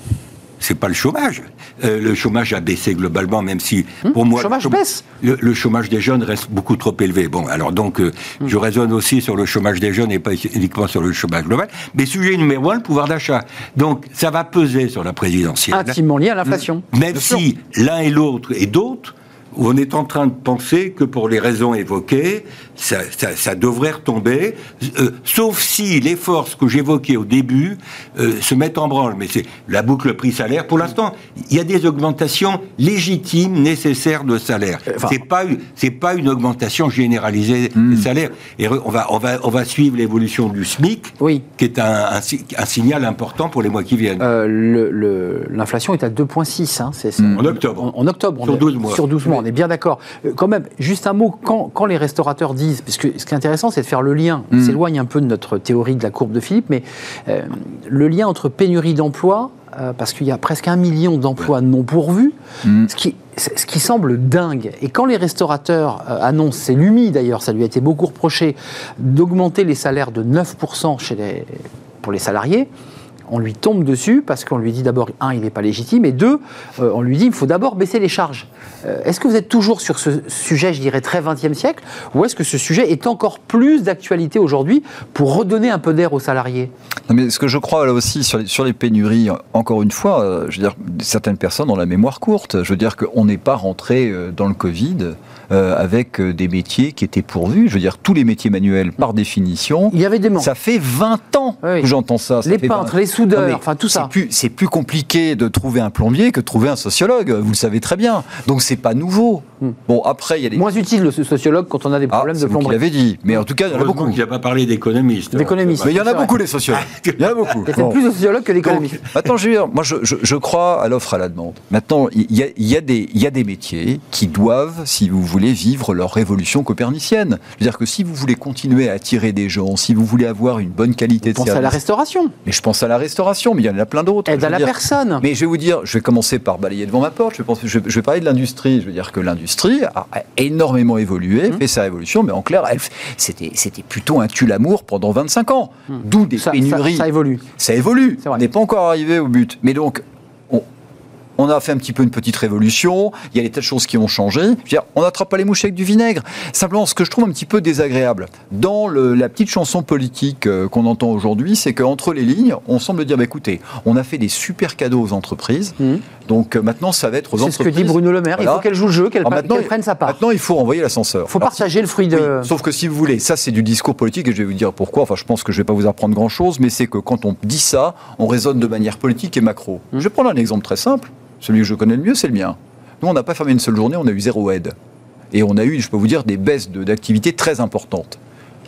c'est pas le chômage. Euh, le chômage a baissé globalement, même si pour moi le chômage chôm- baisse. le, le chômage des jeunes reste beaucoup trop élevé. Bon, alors donc, euh, je raisonne aussi sur le chômage des jeunes et pas uniquement sur le chômage global. Mais sujet numéro un, le pouvoir d'achat. Donc, ça va peser sur la présidentielle. Intimement lié à l'inflation. Même si l'un et l'autre et d'autres, on est en train de penser que pour les raisons évoquées, ça, ça- ça devrait retomber, euh, sauf si les forces que j'évoquais au début euh, se mettent en branle. Mais c'est la boucle prix-salaire. Pour l'instant, il y a des augmentations légitimes, nécessaires de salaire. Enfin- c'est pas une- c'est pas une augmentation généralisée des salaires. Et on va on va on va suivre l'évolution du SMIC, Oui. qui est un, un si- un signal important pour les mois qui viennent. Euh, L'inflation est à 2,6. Hein, c'est- En octobre. En, en octobre. on Sur est- 12 mois. Sur 12 mois, on est bien d'accord. Euh, quand même, juste un mot, quand, quand les restaurateurs disent, parce que ce qui est intéressant, c'est de faire le lien, on s'éloigne un peu de notre théorie de la courbe de Philippe, mais euh, le lien entre pénurie d'emplois, euh, parce qu'il y a presque un million d'emplois non pourvus, ce, qui, ce qui semble dingue. Et quand les restaurateurs euh, annoncent, c'est l'UMI d'ailleurs, ça lui a été beaucoup reproché, d'augmenter les salaires de 9% chez les, pour les salariés, on lui tombe dessus parce qu'on lui dit d'abord, un, il n'est pas légitime, et deux, euh, on lui dit, il faut d'abord baisser les charges. Euh, est-ce que vous êtes toujours sur ce sujet, je dirais, très 20e siècle, ou est-ce que ce sujet est encore plus d'actualité aujourd'hui pour redonner un peu d'air aux salariés? Non, mais ce que je crois là aussi sur les, sur les pénuries, encore une fois, euh, je veux dire, certaines personnes ont la mémoire courte. Je veux dire qu'on n'est pas rentré dans le Covid euh, avec des métiers qui étaient pourvus. Je veux dire, tous les métiers manuels, par définition, Il y avait des manques. ça fait 20 ans Oui. que j'entends ça. Ça Les peintres, 20 les enfin, tout ça. c'est plus- compliqué de trouver un plombier que de trouver un sociologue. Vous le savez très bien. Donc c'est pas nouveau. Bon, après, il y a des. Moins utile le sociologue quand on a des Ah, problèmes c'est de vous plomberie. l'avez dit. Mais en tout cas, il y en a beaucoup. qu'il n'a pas parlé d'économistes. D'économistes. Mais il y en a beaucoup, les sociologues. Il y en a beaucoup. Il y a Bon. plus de sociologues que d'économistes. Maintenant, je veux dire, moi, je, je- je crois à l'offre à la demande. Maintenant, il y a, il y a des, il y a des métiers qui doivent, si vous voulez, vivre leur révolution copernicienne. Je veux dire que si vous voulez continuer à attirer des gens, si vous voulez avoir une bonne qualité de Pensez à la restauration. mais je pense à la restauration, mais il y en a plein d'autres. Aide Je à la dire, personne. mais je vais vous dire, je vais commencer par balayer devant ma porte. Je vais, penser- je vais- je vais parler de l'industrie. Je veux dire que l'industrie a énormément évolué, fait sa révolution, mais en clair, c'était plutôt un tue-l'amour pendant 25 ans. D'où des Ça, ça- pénuries. ça évolue. Ça évolue. C'est vrai. On n'est pas encore arrivé au but. Mais donc, on, a fait un petit peu une petite révolution. Il y a des tas de choses qui ont changé. Je veux dire, on n'attrape pas les mouches avec du vinaigre. Simplement, ce que je trouve un petit peu désagréable dans le- la petite chanson politique euh, qu'on entend aujourd'hui, c'est qu'entre les lignes, on semble dire bah, écoutez, on a fait des super cadeaux aux entreprises. Mhm. Donc euh, maintenant, ça va être aux C'est ce entreprises. que dit Bruno Le Maire. Il faut qu'elle joue le jeu, qu'elle Alors pre- maintenant, qu'elle prenne sa part. Maintenant, il faut renvoyer l'ascenseur. Il faut Alors, partager le fruit de. oui, sauf que si vous voulez, ça c'est du discours politique et je vais vous dire pourquoi. Enfin, je pense que je vais pas vous apprendre grand chose, mais c'est que quand on dit ça, on raisonne de manière politique et macro. Hum. Je vais prendre un exemple très simple. Celui que je connais le mieux, c'est le mien. Nous, on n'a pas fermé une seule journée, on a eu zéro aide. Et on a eu, je peux vous dire, des baisses d'activité très importantes.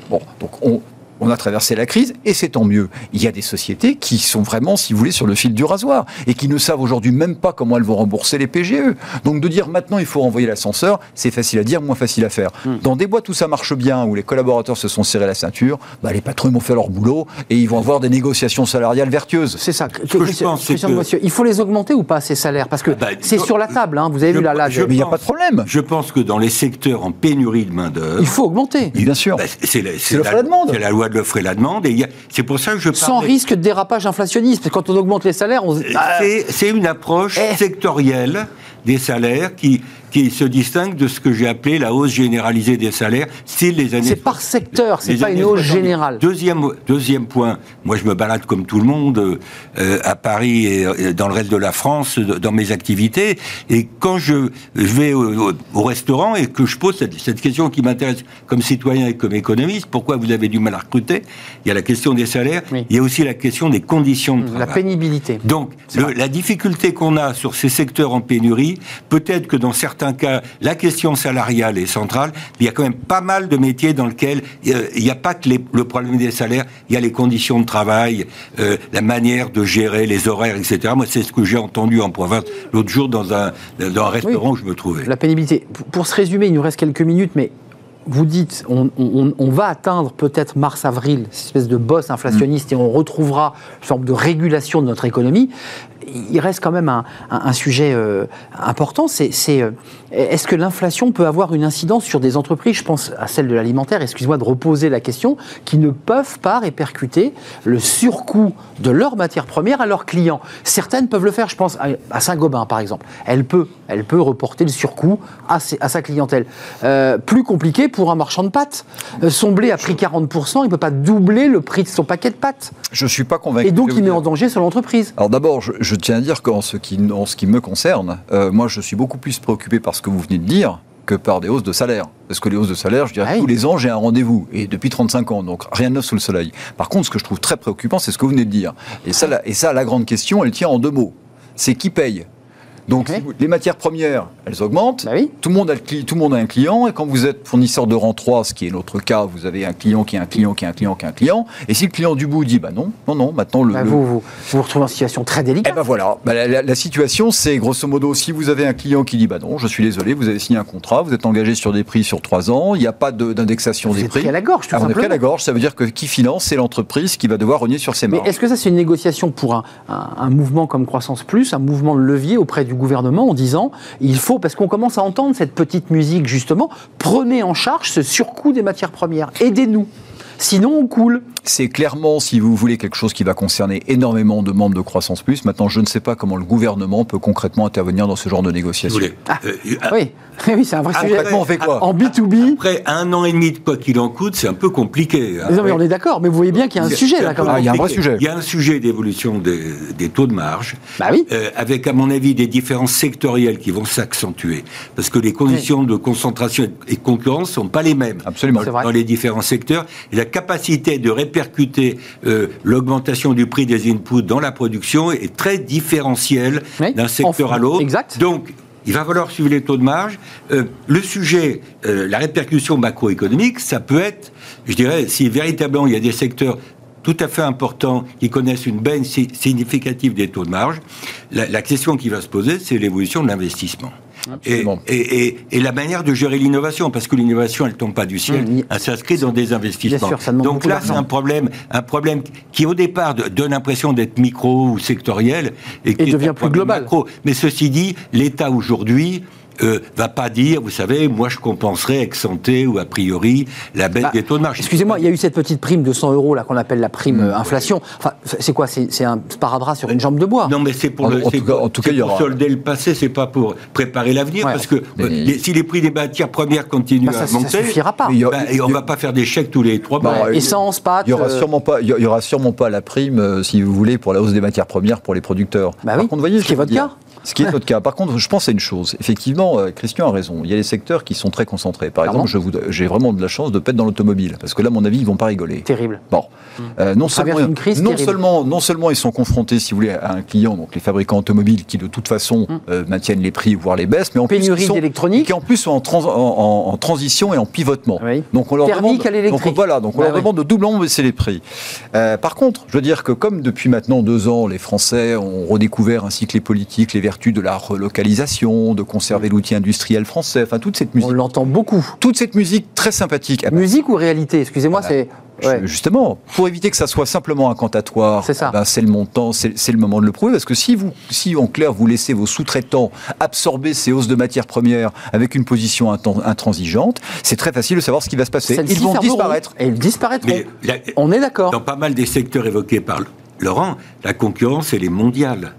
Bon, donc on, on a traversé la crise et c'est tant mieux. Il y a des sociétés qui sont vraiment, si vous voulez, sur le fil du rasoir et qui ne savent aujourd'hui même pas comment elles vont rembourser les PGE. Donc de dire maintenant il faut renvoyer l'ascenseur, c'est facile à dire, moins facile à faire. Dans des boîtes où ça marche bien, où les collaborateurs se sont serrés la ceinture, bah, les patrons ils vont faire leur boulot et ils vont avoir des négociations salariales vertueuses. C'est ça. que je Christian- pense, que- Monsieur, il faut les augmenter ou pas ces salaires? Parce que bah, c'est sur la table. hein. Vous avez je- vu là. je- Mais il n'y a pas de problème. Je pense que dans les secteurs en pénurie de main-d'œuvre. Il faut augmenter. Bien sûr. Bah, c'est la, la- la demande. c'est la loi de l'offre et la demande. Et c'est pour ça que je Sans parlais- risque de dérapage inflationniste. Parce que quand on augmente les salaires, on ah, C'est c'est une approche Eh. sectorielle des salaires qui, qui se distingue de ce que j'ai appelé la hausse généralisée des salaires, style les années. c'est par secteur, c'est pas une hausse 70. générale. Deuxième, deuxième point, moi je me balade comme tout le monde euh, à Paris et dans le reste de la France dans mes activités. Et quand je, vais au, au- au restaurant et que je pose cette, cette question qui m'intéresse comme citoyen et comme économiste, pourquoi vous avez du mal à recruter? Il y a la question des salaires, Oui. il y a aussi la question des conditions de La travail. pénibilité. Donc, le- la difficulté qu'on a sur ces secteurs en pénurie, peut-être que dans certains cas, la question salariale est centrale, mais il y a quand même pas mal de métiers dans lesquels euh, il n'y a pas que les- le problème des salaires, il y a les conditions de travail, euh, la manière de gérer les horaires, etc. Moi, c'est ce que j'ai entendu en province l'autre jour dans un, dans un restaurant où je me trouvais. La pénibilité. Pour se résumer, il nous reste quelques minutes, mais vous dites, on, on- on va atteindre peut-être mars-avril, cette espèce de bosse inflationniste, et on retrouvera une forme de régulation de notre économie. Il reste quand même un, un- un sujet euh, important, c'est euh, est-ce que l'inflation peut avoir une incidence sur des entreprises, je pense à celle de l'alimentaire, excuse-moi de reposer la question, qui ne peuvent pas répercuter le surcoût de leurs matières premières à leurs clients. Certaines peuvent le faire, je pense à, à Saint-Gobain par exemple. Elle peut, elle peut reporter le surcoût à, ses- à sa clientèle. Euh, plus compliqué pour un marchand de pâtes. Euh, son blé a pris 40%, il ne peut pas doubler le prix de son paquet de pâtes. Je suis pas convaincu. Et donc il met dire. en danger sur l'entreprise. Alors d'abord, je, je tiens à dire qu'en ce qui, en ce qui me concerne, euh, moi je suis beaucoup plus préoccupé par ce que vous venez de dire que par des hausses de salaire. Parce que les hausses de salaire, je dirais, Ah oui. tous les ans, j'ai un rendez-vous. Et depuis 35 ans, donc rien de neuf sous le soleil. Par contre, ce que je trouve très préoccupant, c'est ce que vous venez de dire. Et ça, la, et ça, la grande question, elle tient en deux mots. C'est qui paye donc, les matières premières, elles augmentent. Bah oui. Tout le, monde a le cli- tout le monde a un client. Et quand vous êtes fournisseur de rang 3, ce qui est notre cas, vous avez un client qui a un client qui a un client qui a un client. Et si le client du bout dit, bah non, non, non, maintenant le, Bah, le- vous, vous retrouvez en situation très eh délicate. ben voilà, Bah, la, la- la situation c'est grosso modo si vous avez un client qui dit bah non, je suis désolé, vous avez signé un contrat, vous êtes engagé sur des prix sur trois ans, il n'y a pas de- d'indexation des êtes prix. pris à la gorge, tout Ah, on est pris à simplement. la gorge, ça veut dire que qui finance, c'est l'entreprise qui va devoir renier sur ses Mais marges. est-ce que ça, c'est une négociation pour un, un- un mouvement comme Croissance Plus, un mouvement de levier auprès du gouvernement en disant il faut, parce qu'on commence à entendre cette petite musique justement, prenez en charge ce surcoût des matières premières, aidez-nous. Sinon, on coule. C'est clairement, si vous voulez, quelque chose qui va concerner énormément de membres de Croissance Plus. Maintenant, je ne sais pas comment le gouvernement peut concrètement intervenir dans ce genre de négociation. voulez. Ah. Euh, Oui, oui c'est un vrai Après- sujet. Concrètement, on fait quoi En B2B, Après un an et demi de quoi qu'il en coûte, c'est un peu compliqué. hein. mais non, mais on est d'accord, mais vous voyez bien qu'il y a un sujet là quand même. Ah, il y a un vrai sujet. Il y a un sujet d'évolution des, des taux de marge. Bah oui. Euh, avec, à mon avis, des différences sectorielles qui vont s'accentuer. Parce que les conditions de concentration et de concurrence ne sont pas les mêmes Absolument. C'est vrai. dans les différents secteurs. Et la capacité de répercuter euh, l'augmentation du prix des inputs dans la production est très différentielle Oui. d'un secteur En- à l'autre. exact. Donc, il va falloir suivre les taux de marge. Euh, le sujet, euh, la répercussion macroéconomique, ça peut être, je dirais, si véritablement il y a des secteurs tout à fait importants qui connaissent une baisse si- significative des taux de marge, la, la question qui va se poser, c'est l'évolution de l'investissement. Et, Absolument. et- et- et la manière de gérer l'innovation, parce que l'innovation, elle tombe pas du ciel, Mmh. elle s'inscrit dans des investissements. Sûr, ça Donc là, c'est un problème, un problème qui au départ donne l'impression d'être micro ou sectoriel et, qui devient plus global. macro. Mais ceci dit, l'État aujourd'hui euh, va pas dire, vous savez, moi je compenserai ex santé ou a priori la baisse Bah, des taux de marge. Excusez-moi, il y a eu cette petite prime de 100 euros là qu'on appelle la prime Mmh. euh, inflation. Enfin, c'est quoi C'est un sparadrap sur une jambe de bois. Non, mais c'est pour, En- le, en tout cas- en tout cas, il y pour aura- solder le passé, c'est pas pour préparer l'avenir, Ouais. parce que Mais- euh, les- si les prix des matières premières continuent Bah, ça, à ça monter, suffira pas. A- ben, et on va pas faire des chèques tous les trois Bah, mois. euh, Essence, pâtes. Il y aura euh, sûrement pas, il y aura sûrement pas la prime, euh, si vous voulez, pour la hausse des matières premières pour les producteurs. Bah Par oui, contre, vous voyez, ce qui est votre dire, cas. Ce qui est notre cas. Par contre, je pense à une chose. Effectivement, euh, Christian a raison. Il y a des secteurs qui sont très concentrés. Par Pardon exemple, j'ai vraiment de la chance de pas être dans l'automobile, parce que là, à mon avis, ils vont pas rigoler. Terrible. Bon, Euh, non, seulement, une crise non, terrible. seulement, non seulement ils sont confrontés, si vous voulez, à un client, donc les fabricants automobiles, qui de toute façon euh, maintiennent les prix, voire les baissent, mais en plus, Pénurie sont- d'électronique. qui en plus sont en, trans- en- en- en transition et en pivotement. Oui. Donc on leur Thermique demande, à donc voilà, donc on Bah leur oui. demande de doublement baisser les prix. Euh, par contre, je veux dire que comme depuis maintenant deux ans, les Français ont redécouvert ainsi que les politiques les vertus de la relocalisation, de conserver l'outil industriel français, enfin toute cette On musique, l'entend beaucoup. toute cette musique très sympathique. Ah ben, Musique ou réalité Excusez-moi, c'est. ouais. je- Justement, pour éviter que ça soit simplement incantatoire, C'est ça. eh ben, c'est le montant, c'est c'est le moment de le prouver, parce que si vous, si en clair vous laissez vos sous-traitants absorber ces hausses de matières premières avec une position intransigeante, c'est très facile de savoir ce qui va se passer. Ils vont disparaître. Et ils disparaîtront. Mais la- On est d'accord. dans pas mal des secteurs évoqués par Laurent, la concurrence, elle est mondiale.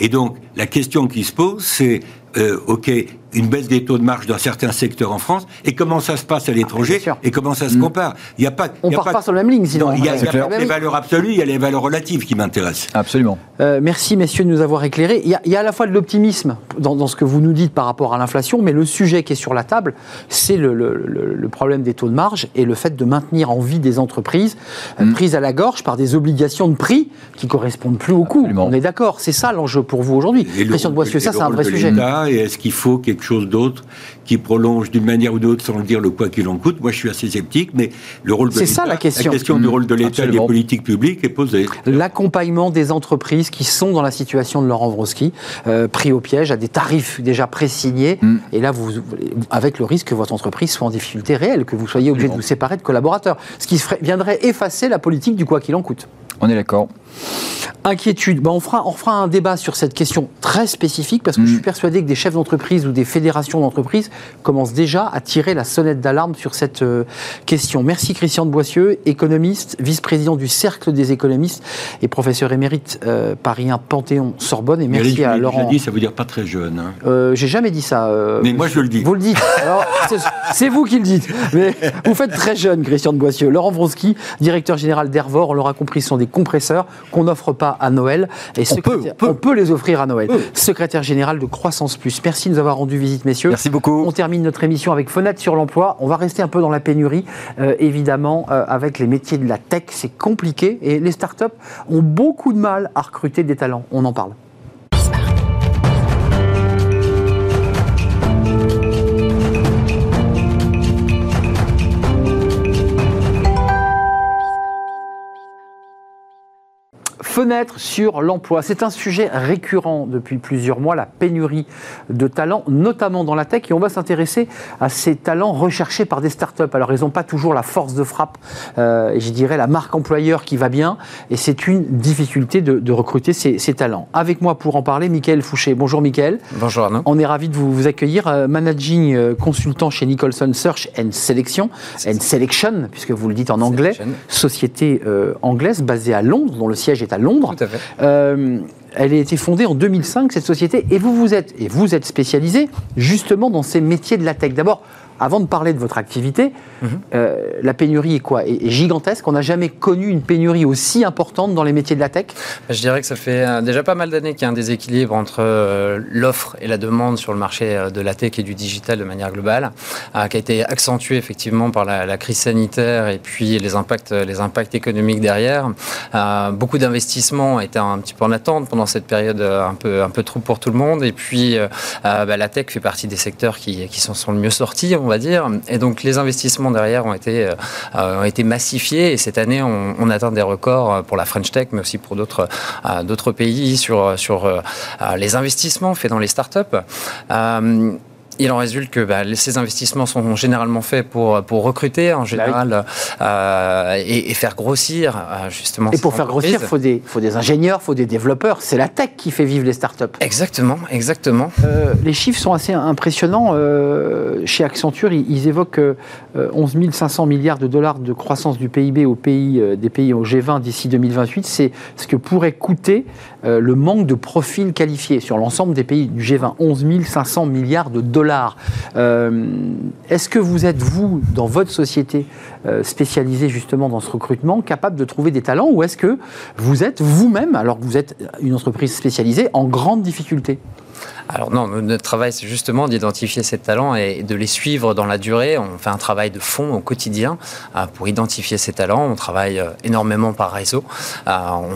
Et donc, la question qui se pose, c'est, euh, OK, une baisse des taux de marge dans certains secteurs en France, et comment ça se passe à l'étranger, sûr. et comment ça se compare? Il y a pas, On a part pas sur la même ligne, sinon. Non, il y a, y pas clair. les valeurs absolues, il y a les valeurs relatives qui m'intéressent. Absolument. Euh, merci messieurs de nous avoir éclairés. Il y a, il y a à la fois de l'optimisme dans, dans ce que vous nous dites par rapport à l'inflation, mais le sujet qui est sur la table, c'est le, le- le- le problème des taux de marge et le fait de maintenir en vie des entreprises euh, prises à la gorge par des obligations de prix qui correspondent plus au coût. On est d'accord, c'est ça l'enjeu pour vous aujourd'hui. Et le Christian de Boissieu, ça c'est un vrai sujet. est-ce qu'il faut quelque chose d'autre qui prolonge d'une manière ou d'une autre, sans le dire, le quoi qu'il en coûte Moi, je suis assez sceptique, mais le rôle de C'est ça, l'État- la question. du Mmh, rôle de l'État et des politiques publiques est posée. L'accompagnement des entreprises qui sont dans la situation de Laurent Vroski, euh, pris au piège à des tarifs déjà présignés. Mm. Et là, vous, avec le risque que votre entreprise soit en difficulté réelle, que vous soyez obligé de vous séparer de collaborateurs. Ce qui ferait- viendrait effacer la politique du quoi qu'il en coûte. On est d'accord. Inquiétude. Ben, on, fera, on fera un débat sur cette question très spécifique parce que Mm. je suis persuadé que des chefs d'entreprise ou des fédérations d'entreprises commencent déjà à tirer la sonnette d'alarme sur cette euh, question. Merci Christian de Boissieu, économiste, vice-président du Cercle des économistes et professeur émérite euh, Paris 1 Panthéon-Sorbonne. Et merci Eric, à Laurent. dit, ça veut dire pas très jeune. hein. Euh, J'ai jamais dit ça. euh, Mais moi, je le dis. Vous le dites. C'est- vous qui le dites. Mais vous faites très jeune, Christian de Boissieu. Laurent Vronsky, directeur général d'Hervor, on l'aura compris, sont des compresseurs qu'on n'offre pas à Noël. Et On peut, on peut. les offrir à Noël. Secrétaire général de Croissance Plus. Merci de nous avoir rendu visite, messieurs. Merci beaucoup. On termine notre émission avec Fenêtre sur l'emploi. On va rester un peu dans la pénurie, euh, évidemment, euh, avec les métiers de la tech. C'est compliqué et les startups ont beaucoup de mal à recruter des talents. On en parle. Fenêtre sur l'emploi. C'est un sujet récurrent depuis plusieurs mois, la pénurie de talents, notamment dans la tech. Et on va s'intéresser à ces talents recherchés par des startups. Alors, ils n'ont pas toujours la force de frappe, euh, et je dirais la marque employeur qui va bien. Et c'est une difficulté de, de recruter ces, ces talents. Avec moi pour en parler, Michael Fouché. Bonjour, Michael. Bonjour Arnaud. On est ravi de vous, vous accueillir. euh, managing euh, consultant chez Nicholson Search and Selection, and Selection, puisque vous le dites en anglais, Selection. société anglaise basée à Londres, dont le siège est à Londres. Tout à fait. Euh, elle a été fondée en 2005, cette société, et vous vous êtes, et vous êtes spécialisé justement dans ces métiers de la tech. D'abord, avant de parler de votre activité, Mhm. euh, la pénurie est quoi? Est, est gigantesque? On n'a jamais connu une pénurie aussi importante dans les métiers de la tech? Je dirais que ça fait euh, déjà pas mal d'années qu'il y a un déséquilibre entre euh, l'offre et la demande sur le marché de la tech et du digital de manière globale, euh, qui a été accentué effectivement par la, la crise sanitaire et puis les impacts, les impacts économiques derrière. Beaucoup d'investissements étaient un petit peu en attente pendant cette période un peu, un peu trouble pour tout le monde. Et puis bah, la tech fait partie des secteurs qui, qui s'en sont le mieux sortis, on va dire. Et donc les investissements derrière ont été, euh, euh, ont été massifiés. Et cette année, on, atteint des records euh, pour la French Tech, mais aussi pour d'autres pays sur, les investissements faits dans les startups. Il en résulte que bah, ces investissements sont généralement faits pour, pour recruter en général euh, et, et faire grossir euh, justement. Et pour faire grossir, il faut des, faut des ingénieurs, il faut des développeurs. C'est la tech qui fait vivre les startups. Exactement, exactement. Euh, les chiffres sont assez impressionnants. Euh, chez Accenture, ils, ils évoquent euh, 11 500 milliards de dollars de croissance du PIB au pays, euh, des pays au G20 d'ici 2028. C'est ce que pourrait coûter euh, le manque de profils qualifiés sur l'ensemble des pays du G20. 11 500 milliards de dollars. Euh, Est-ce que vous êtes, vous, dans votre société euh, spécialisée justement dans ce recrutement, capable de trouver des talents ou est-ce que vous êtes vous-même, alors que vous êtes une entreprise spécialisée, en grande difficulté? Alors non, notre travail, c'est justement d'identifier ces talents et de les suivre dans la durée. On fait un travail de fond au quotidien euh, pour identifier ces talents. On travaille énormément par réseau. On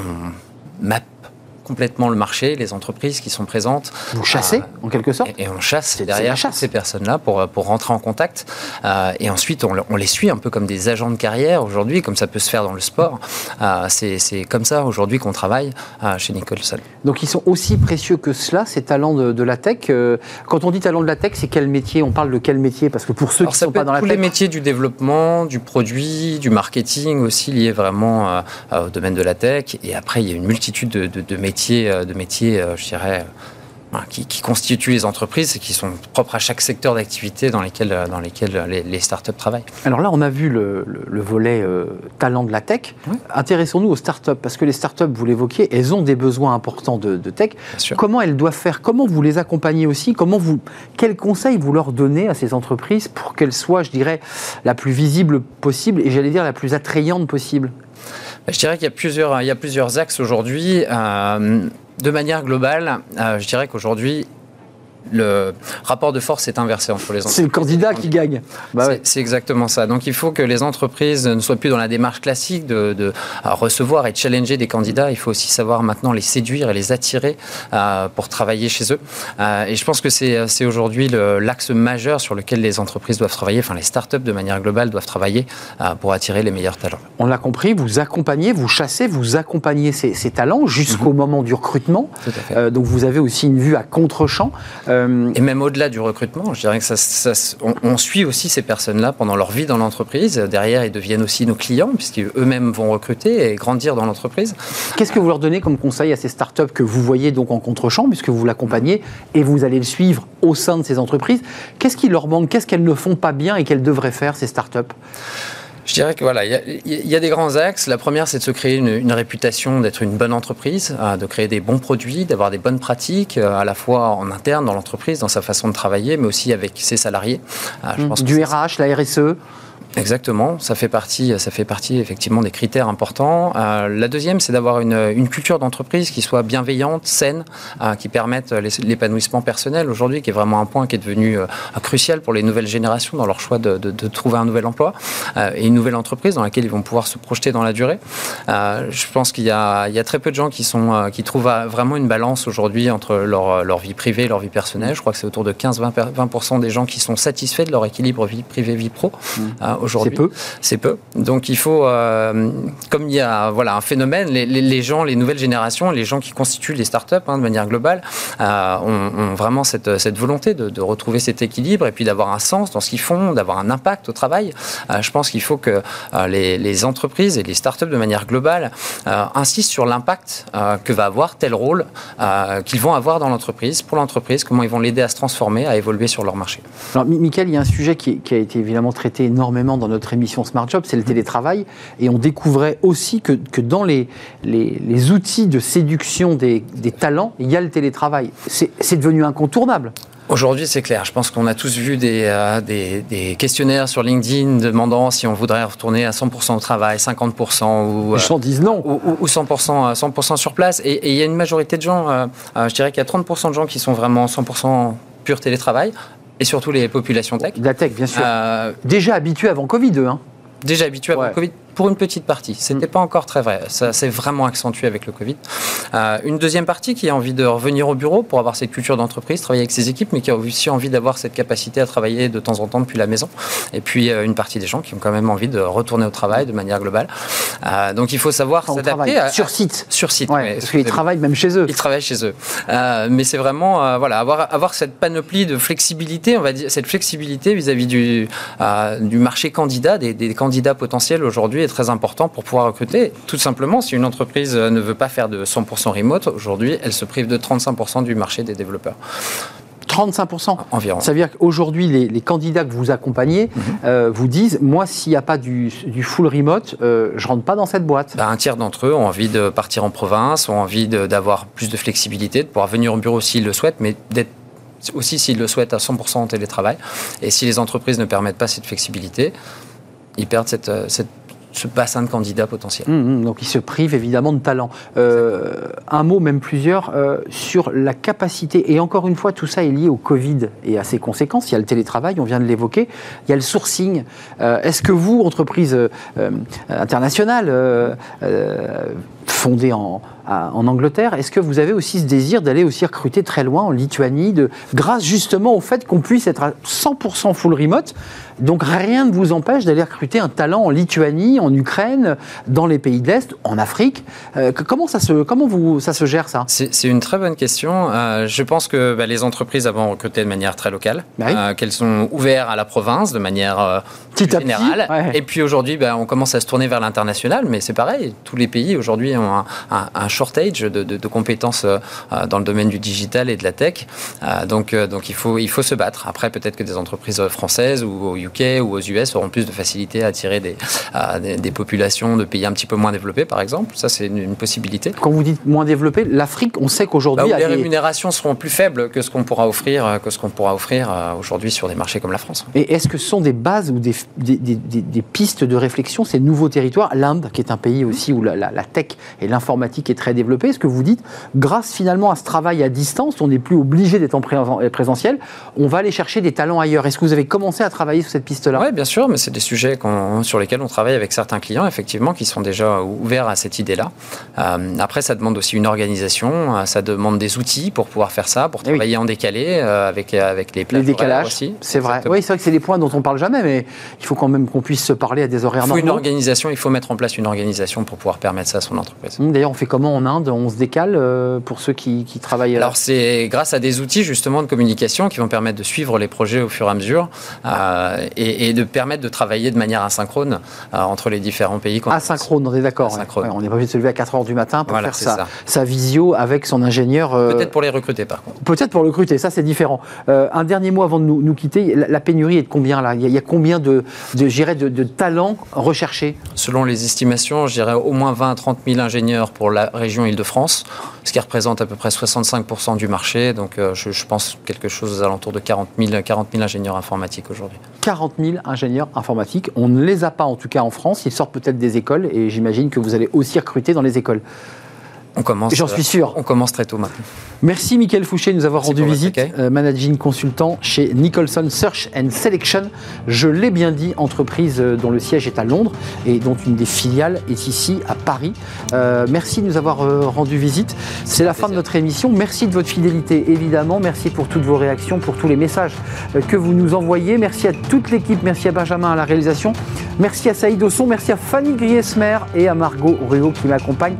complètement le marché, les entreprises qui sont présentes. Vous chassez, Euh, en quelque sorte Et, et on chasse derrière chasse. ces personnes-là pour, pour rentrer en contact. Euh, et ensuite, on, le- on les suit un peu comme des agents de carrière aujourd'hui, comme ça peut se faire dans le sport. Euh, c'est comme ça aujourd'hui qu'on travaille euh, chez Nicholson. Donc ils sont aussi précieux que cela, ces talents de, de la tech. Euh, quand on dit talent de la tech, c'est quel métier? On parle de quel métier? Parce que pour ceux Alors, qui ne sont pas dans la tous tech, les métiers du développement, du produit, du marketing aussi liés vraiment euh, euh, au domaine de la tech. Et après, il y a une multitude de, de- de métiers, euh, de métiers, euh, je dirais, euh, qui, qui constituent les entreprises et qui sont propres à chaque secteur d'activité dans lesquels, dans lesquels les, les startups travaillent. alors là on a vu le, le- le volet euh, talent de la tech. Oui. Intéressons-nous aux startups, parce que les startups, vous l'évoquiez, elles ont des besoins importants de, de tech. Comment elles doivent faire? Comment vous les accompagnez aussi? Comment vous, Quels conseils vous leur donnez à ces entreprises pour qu'elles soient, je dirais, la plus visible possible et j'allais dire la plus attrayante possible? Je dirais qu'il y a plusieurs, axes aujourd'hui. Euh, de manière globale, euh, je dirais qu'aujourd'hui, le rapport de force est inversé entre les entreprises. C'est le candidat qui gagne. Bah C'est- ouais. C'est exactement ça. Donc il faut que les entreprises ne soient plus dans la démarche classique de, de, euh, recevoir et de challenger des candidats. Il faut aussi savoir maintenant les séduire et les attirer euh, pour travailler chez eux. Euh, et je pense que c'est c'est aujourd'hui l'axe majeur sur lequel les entreprises doivent travailler, enfin les startups de manière globale doivent travailler euh, pour attirer les meilleurs talents. On l'a compris, vous accompagnez, vous chassez, vous accompagnez ces, ces talents jusqu'au moment du recrutement. Tout à fait. Euh, donc vous avez aussi une vue à contre-champ. Euh, Et même au-delà du recrutement, je dirais que ça, ça- on, on suit aussi ces personnes-là pendant leur vie dans l'entreprise. Derrière, ils deviennent aussi nos clients, puisqu'eux-mêmes vont recruter et grandir dans l'entreprise. Qu'est-ce que vous leur donnez comme conseil à ces startups que vous voyez donc en contre-champ, puisque vous l'accompagnez et vous allez le suivre au sein de ces entreprises? Qu'est-ce qui leur manque? Qu'est-ce qu'elles ne font pas bien et qu'elles devraient faire, ces startups? Je dirais que voilà, il y a- il y, a des grands axes. La première, c'est de se créer une, une réputation d'être une bonne entreprise, euh, de créer des bons produits, d'avoir des bonnes pratiques, euh, à la fois en interne dans l'entreprise, dans sa façon de travailler, mais aussi avec ses salariés. Euh, je pense que Du RH, la RSE Exactement, ça fait partie, ça fait partie effectivement des critères importants. Euh, la deuxième, c'est d'avoir une, une culture d'entreprise qui soit bienveillante, saine, euh, qui permette l'épanouissement personnel aujourd'hui, qui est vraiment un point qui est devenu euh, crucial pour les nouvelles générations dans leur choix de, de- de trouver un nouvel emploi et une nouvelle entreprise dans laquelle ils vont pouvoir se projeter dans la durée. Je pense qu'il y a, il y a très peu de gens qui, sont, qui trouvent vraiment une balance aujourd'hui entre leur, leur vie privée et leur vie personnelle. Je crois que c'est autour de 15-20% 20% des gens qui sont satisfaits de leur équilibre vie privée-vie pro euh, aujourd'hui. C'est peu. C'est peu. Donc il faut, euh, comme il y a voilà, un phénomène, les, les- les gens, les nouvelles générations, les gens qui constituent les startups hein, de manière globale, euh, ont, ont vraiment cette, cette volonté de, de retrouver cet équilibre et puis d'avoir un sens dans ce qu'ils font, d'avoir un impact au travail. Euh, je pense qu'il faut que euh, les, les entreprises et les startups de manière globale euh, insistent sur l'impact euh, que va avoir tel rôle euh, qu'ils vont avoir dans l'entreprise, pour l'entreprise, comment ils vont l'aider à se transformer, à évoluer sur leur marché. Alors, Mi- Michael, il y a un sujet qui, qui a été évidemment traité énormément dans notre émission Smart Job, c'est le télétravail. Et on découvrait aussi que, que dans les, les, les outils de séduction des, des talents, il y a le télétravail. C'est devenu incontournable. Aujourd'hui, c'est clair. Je pense qu'on a tous vu des, euh, des, des questionnaires sur LinkedIn demandant si on voudrait retourner à 100% au travail, 50% ou, Les gens disent non. ou, ou- ou 100%, euh, 100% sur place. Et, et il y a une majorité de gens, euh, euh, je dirais qu'il y a 30% de gens qui sont vraiment 100% pur télétravail, et surtout les populations tech. La tech, bien sûr. Euh, Déjà habitués avant Covid, eux. hein. déjà habitués avant Ouais. Covid pour une petite partie. C'était pas encore très vrai. Ça s'est vraiment accentué avec le Covid. Euh, une deuxième partie qui a envie de revenir au bureau pour avoir cette culture d'entreprise, travailler avec ses équipes, mais qui a aussi envie d'avoir cette capacité à travailler de temps en temps depuis la maison. Et puis euh, une partie des gens qui ont quand même envie de retourner au travail de manière globale. Euh, donc il faut savoir s'adapter sur site. sur site. Ouais, parce qu'ils travaillent même chez eux. Ils travaillent chez eux. Mais c'est vraiment voilà, avoir, avoir cette panoplie de flexibilité, on va dire, cette flexibilité vis-à-vis du, du marché candidat, des, des candidats potentiels aujourd'hui est très important pour pouvoir recruter. Tout simplement, si une entreprise euh, ne veut pas faire de 100% remote, aujourd'hui, elle se prive de 35% du marché des développeurs 35%. environ. Ça veut dire qu'aujourd'hui, les, les candidats que vous accompagnez Mhm. euh, vous disent Moi, s'il n'y a pas du, du full remote, euh, je rentre pas dans cette boîte. Bah, un tiers d'entre eux ont envie de partir en province, ont envie d'avoir plus de flexibilité, de pouvoir venir au bureau s'ils le souhaitent, mais d'être aussi s'ils le souhaitent à 100% en télétravail. Et si les entreprises ne permettent pas cette flexibilité, ils perdent cette, cette- ce bassin de candidats potentiels. Hum, hum, donc, ils se privent évidemment de talent. Euh, un mot, même plusieurs, euh, sur la capacité. Et encore une fois, tout ça est lié au Covid et à ses conséquences. Il y a le télétravail, on vient de l'évoquer. Il y a le sourcing. Euh, Est-ce que vous, entreprise internationale, fondée en, à- en Angleterre, est-ce que vous avez aussi ce désir d'aller aussi recruter très loin en Lituanie, de, grâce justement au fait qu'on puisse être à 100% full remote? Donc rien ne vous empêche d'aller recruter un talent en Lituanie, en Ukraine, dans les pays de l'Est, en Afrique. Euh, comment ça se, comment vous, ça se gère ça? C'est une très bonne question. Euh, je pense que bah, les entreprises avant recruté de manière très locale, Bah oui. euh, qu'elles sont ouvertes à la province de manière Petit petit, générale. ouais. Et puis aujourd'hui, bah, on commence à se tourner vers l'international, mais c'est pareil. Tous les pays aujourd'hui ont un, un- un shortage de, de- de compétences euh, euh, dans le domaine du digital et de la tech. Euh, donc, donc il faut, il faut se battre. Après, peut-être que des entreprises françaises ou au UK ou aux US auront plus de facilité à attirer des, des, des populations de pays un petit peu moins développés, par exemple. Ça, c'est une, une possibilité. Quand vous dites moins développé, l'Afrique, on sait Bah, qu'aujourd'hui, a les rémunérations seront plus faibles que ce qu'on pourra offrir, que ce qu'on pourra offrir aujourd'hui sur des marchés comme la France. Et est-ce que ce sont des bases ou des, des, des- des- des pistes de réflexion, ces nouveaux territoires? L'Inde, qui est un pays aussi où la, la- la tech et l'informatique est très développée, est-ce que vous dites, grâce finalement à ce travail à distance, on n'est plus obligé d'être en pré- présentiel, on va aller chercher des talents ailleurs Est-ce que vous avez commencé à travailler sur cette piste-là? Oui, bien sûr, mais c'est des sujets sur lesquels on travaille avec certains clients, effectivement, qui sont déjà ouverts à cette idée-là. Euh, après, ça demande aussi une organisation, euh, ça demande des outils pour pouvoir faire ça, pour Eh oui. travailler en décalé euh, avec, avec les Les plages horaires décalages, aussi. c'est vrai. Exactement. Oui, c'est vrai que c'est des points dont on parle jamais, mais il faut quand même qu'on puisse se parler à des horaires Il faut une normaux. organisation, il faut mettre en place une organisation pour pouvoir permettre ça à son entreprise. D'ailleurs, on fait comment en Inde On se décale euh, pour ceux qui, qui travaillent euh, Alors c'est grâce à des outils justement de communication qui vont permettre de suivre les projets au fur et à mesure euh, et, et de permettre de travailler de manière asynchrone euh, entre les différents pays. asynchrone, on est d'accord. ouais. On n'est pas obligé de se lever à 4 heures du matin pour Voilà, faire sa, ça. sa visio avec son ingénieur. euh, Peut-être pour les recruter par contre. Peut-être pour le recruter, ça c'est différent. Un dernier mot avant de nous, nous quitter, la, la pénurie est de combien là? Il y, a, il y a combien de, de, de talents recherchés? Selon les estimations, je dirais au moins 20 à 30 000 ingénieurs pour la région Île-de-France, ce qui représente à peu près 65% du marché. Donc euh, je, je pense quelque chose aux alentours de 40 000, 40 000 ingénieurs informatiques aujourd'hui. 40 000 ingénieurs informatiques. On ne les a pas en tout cas en France. Ils sortent peut-être des écoles et j'imagine que vous allez aussi recruter dans les écoles. On commence. J'en suis sûr. On commence très tôt maintenant. Merci Michael Fouché de nous avoir Merci rendu visite, euh, managing consultant chez Nicholson Search and Selection. Je l'ai bien dit, entreprise euh, dont le siège est à Londres et dont une des filiales est ici à Paris. Euh, merci de nous avoir euh, rendu visite. C'est la fin de notre émission. Merci de votre fidélité évidemment. Merci pour toutes vos réactions, pour tous les messages euh, que vous nous envoyez. Merci à toute l'équipe. Merci à Benjamin à la réalisation. Merci à Saïd Osson. Merci à Fanny Griesmer et à Margot Ruot qui m'accompagnent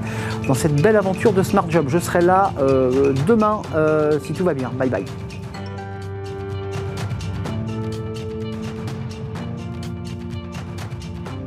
dans cette belle aventure de Smart Job. Je serai là euh, demain euh, si tout va bien. Bye bye.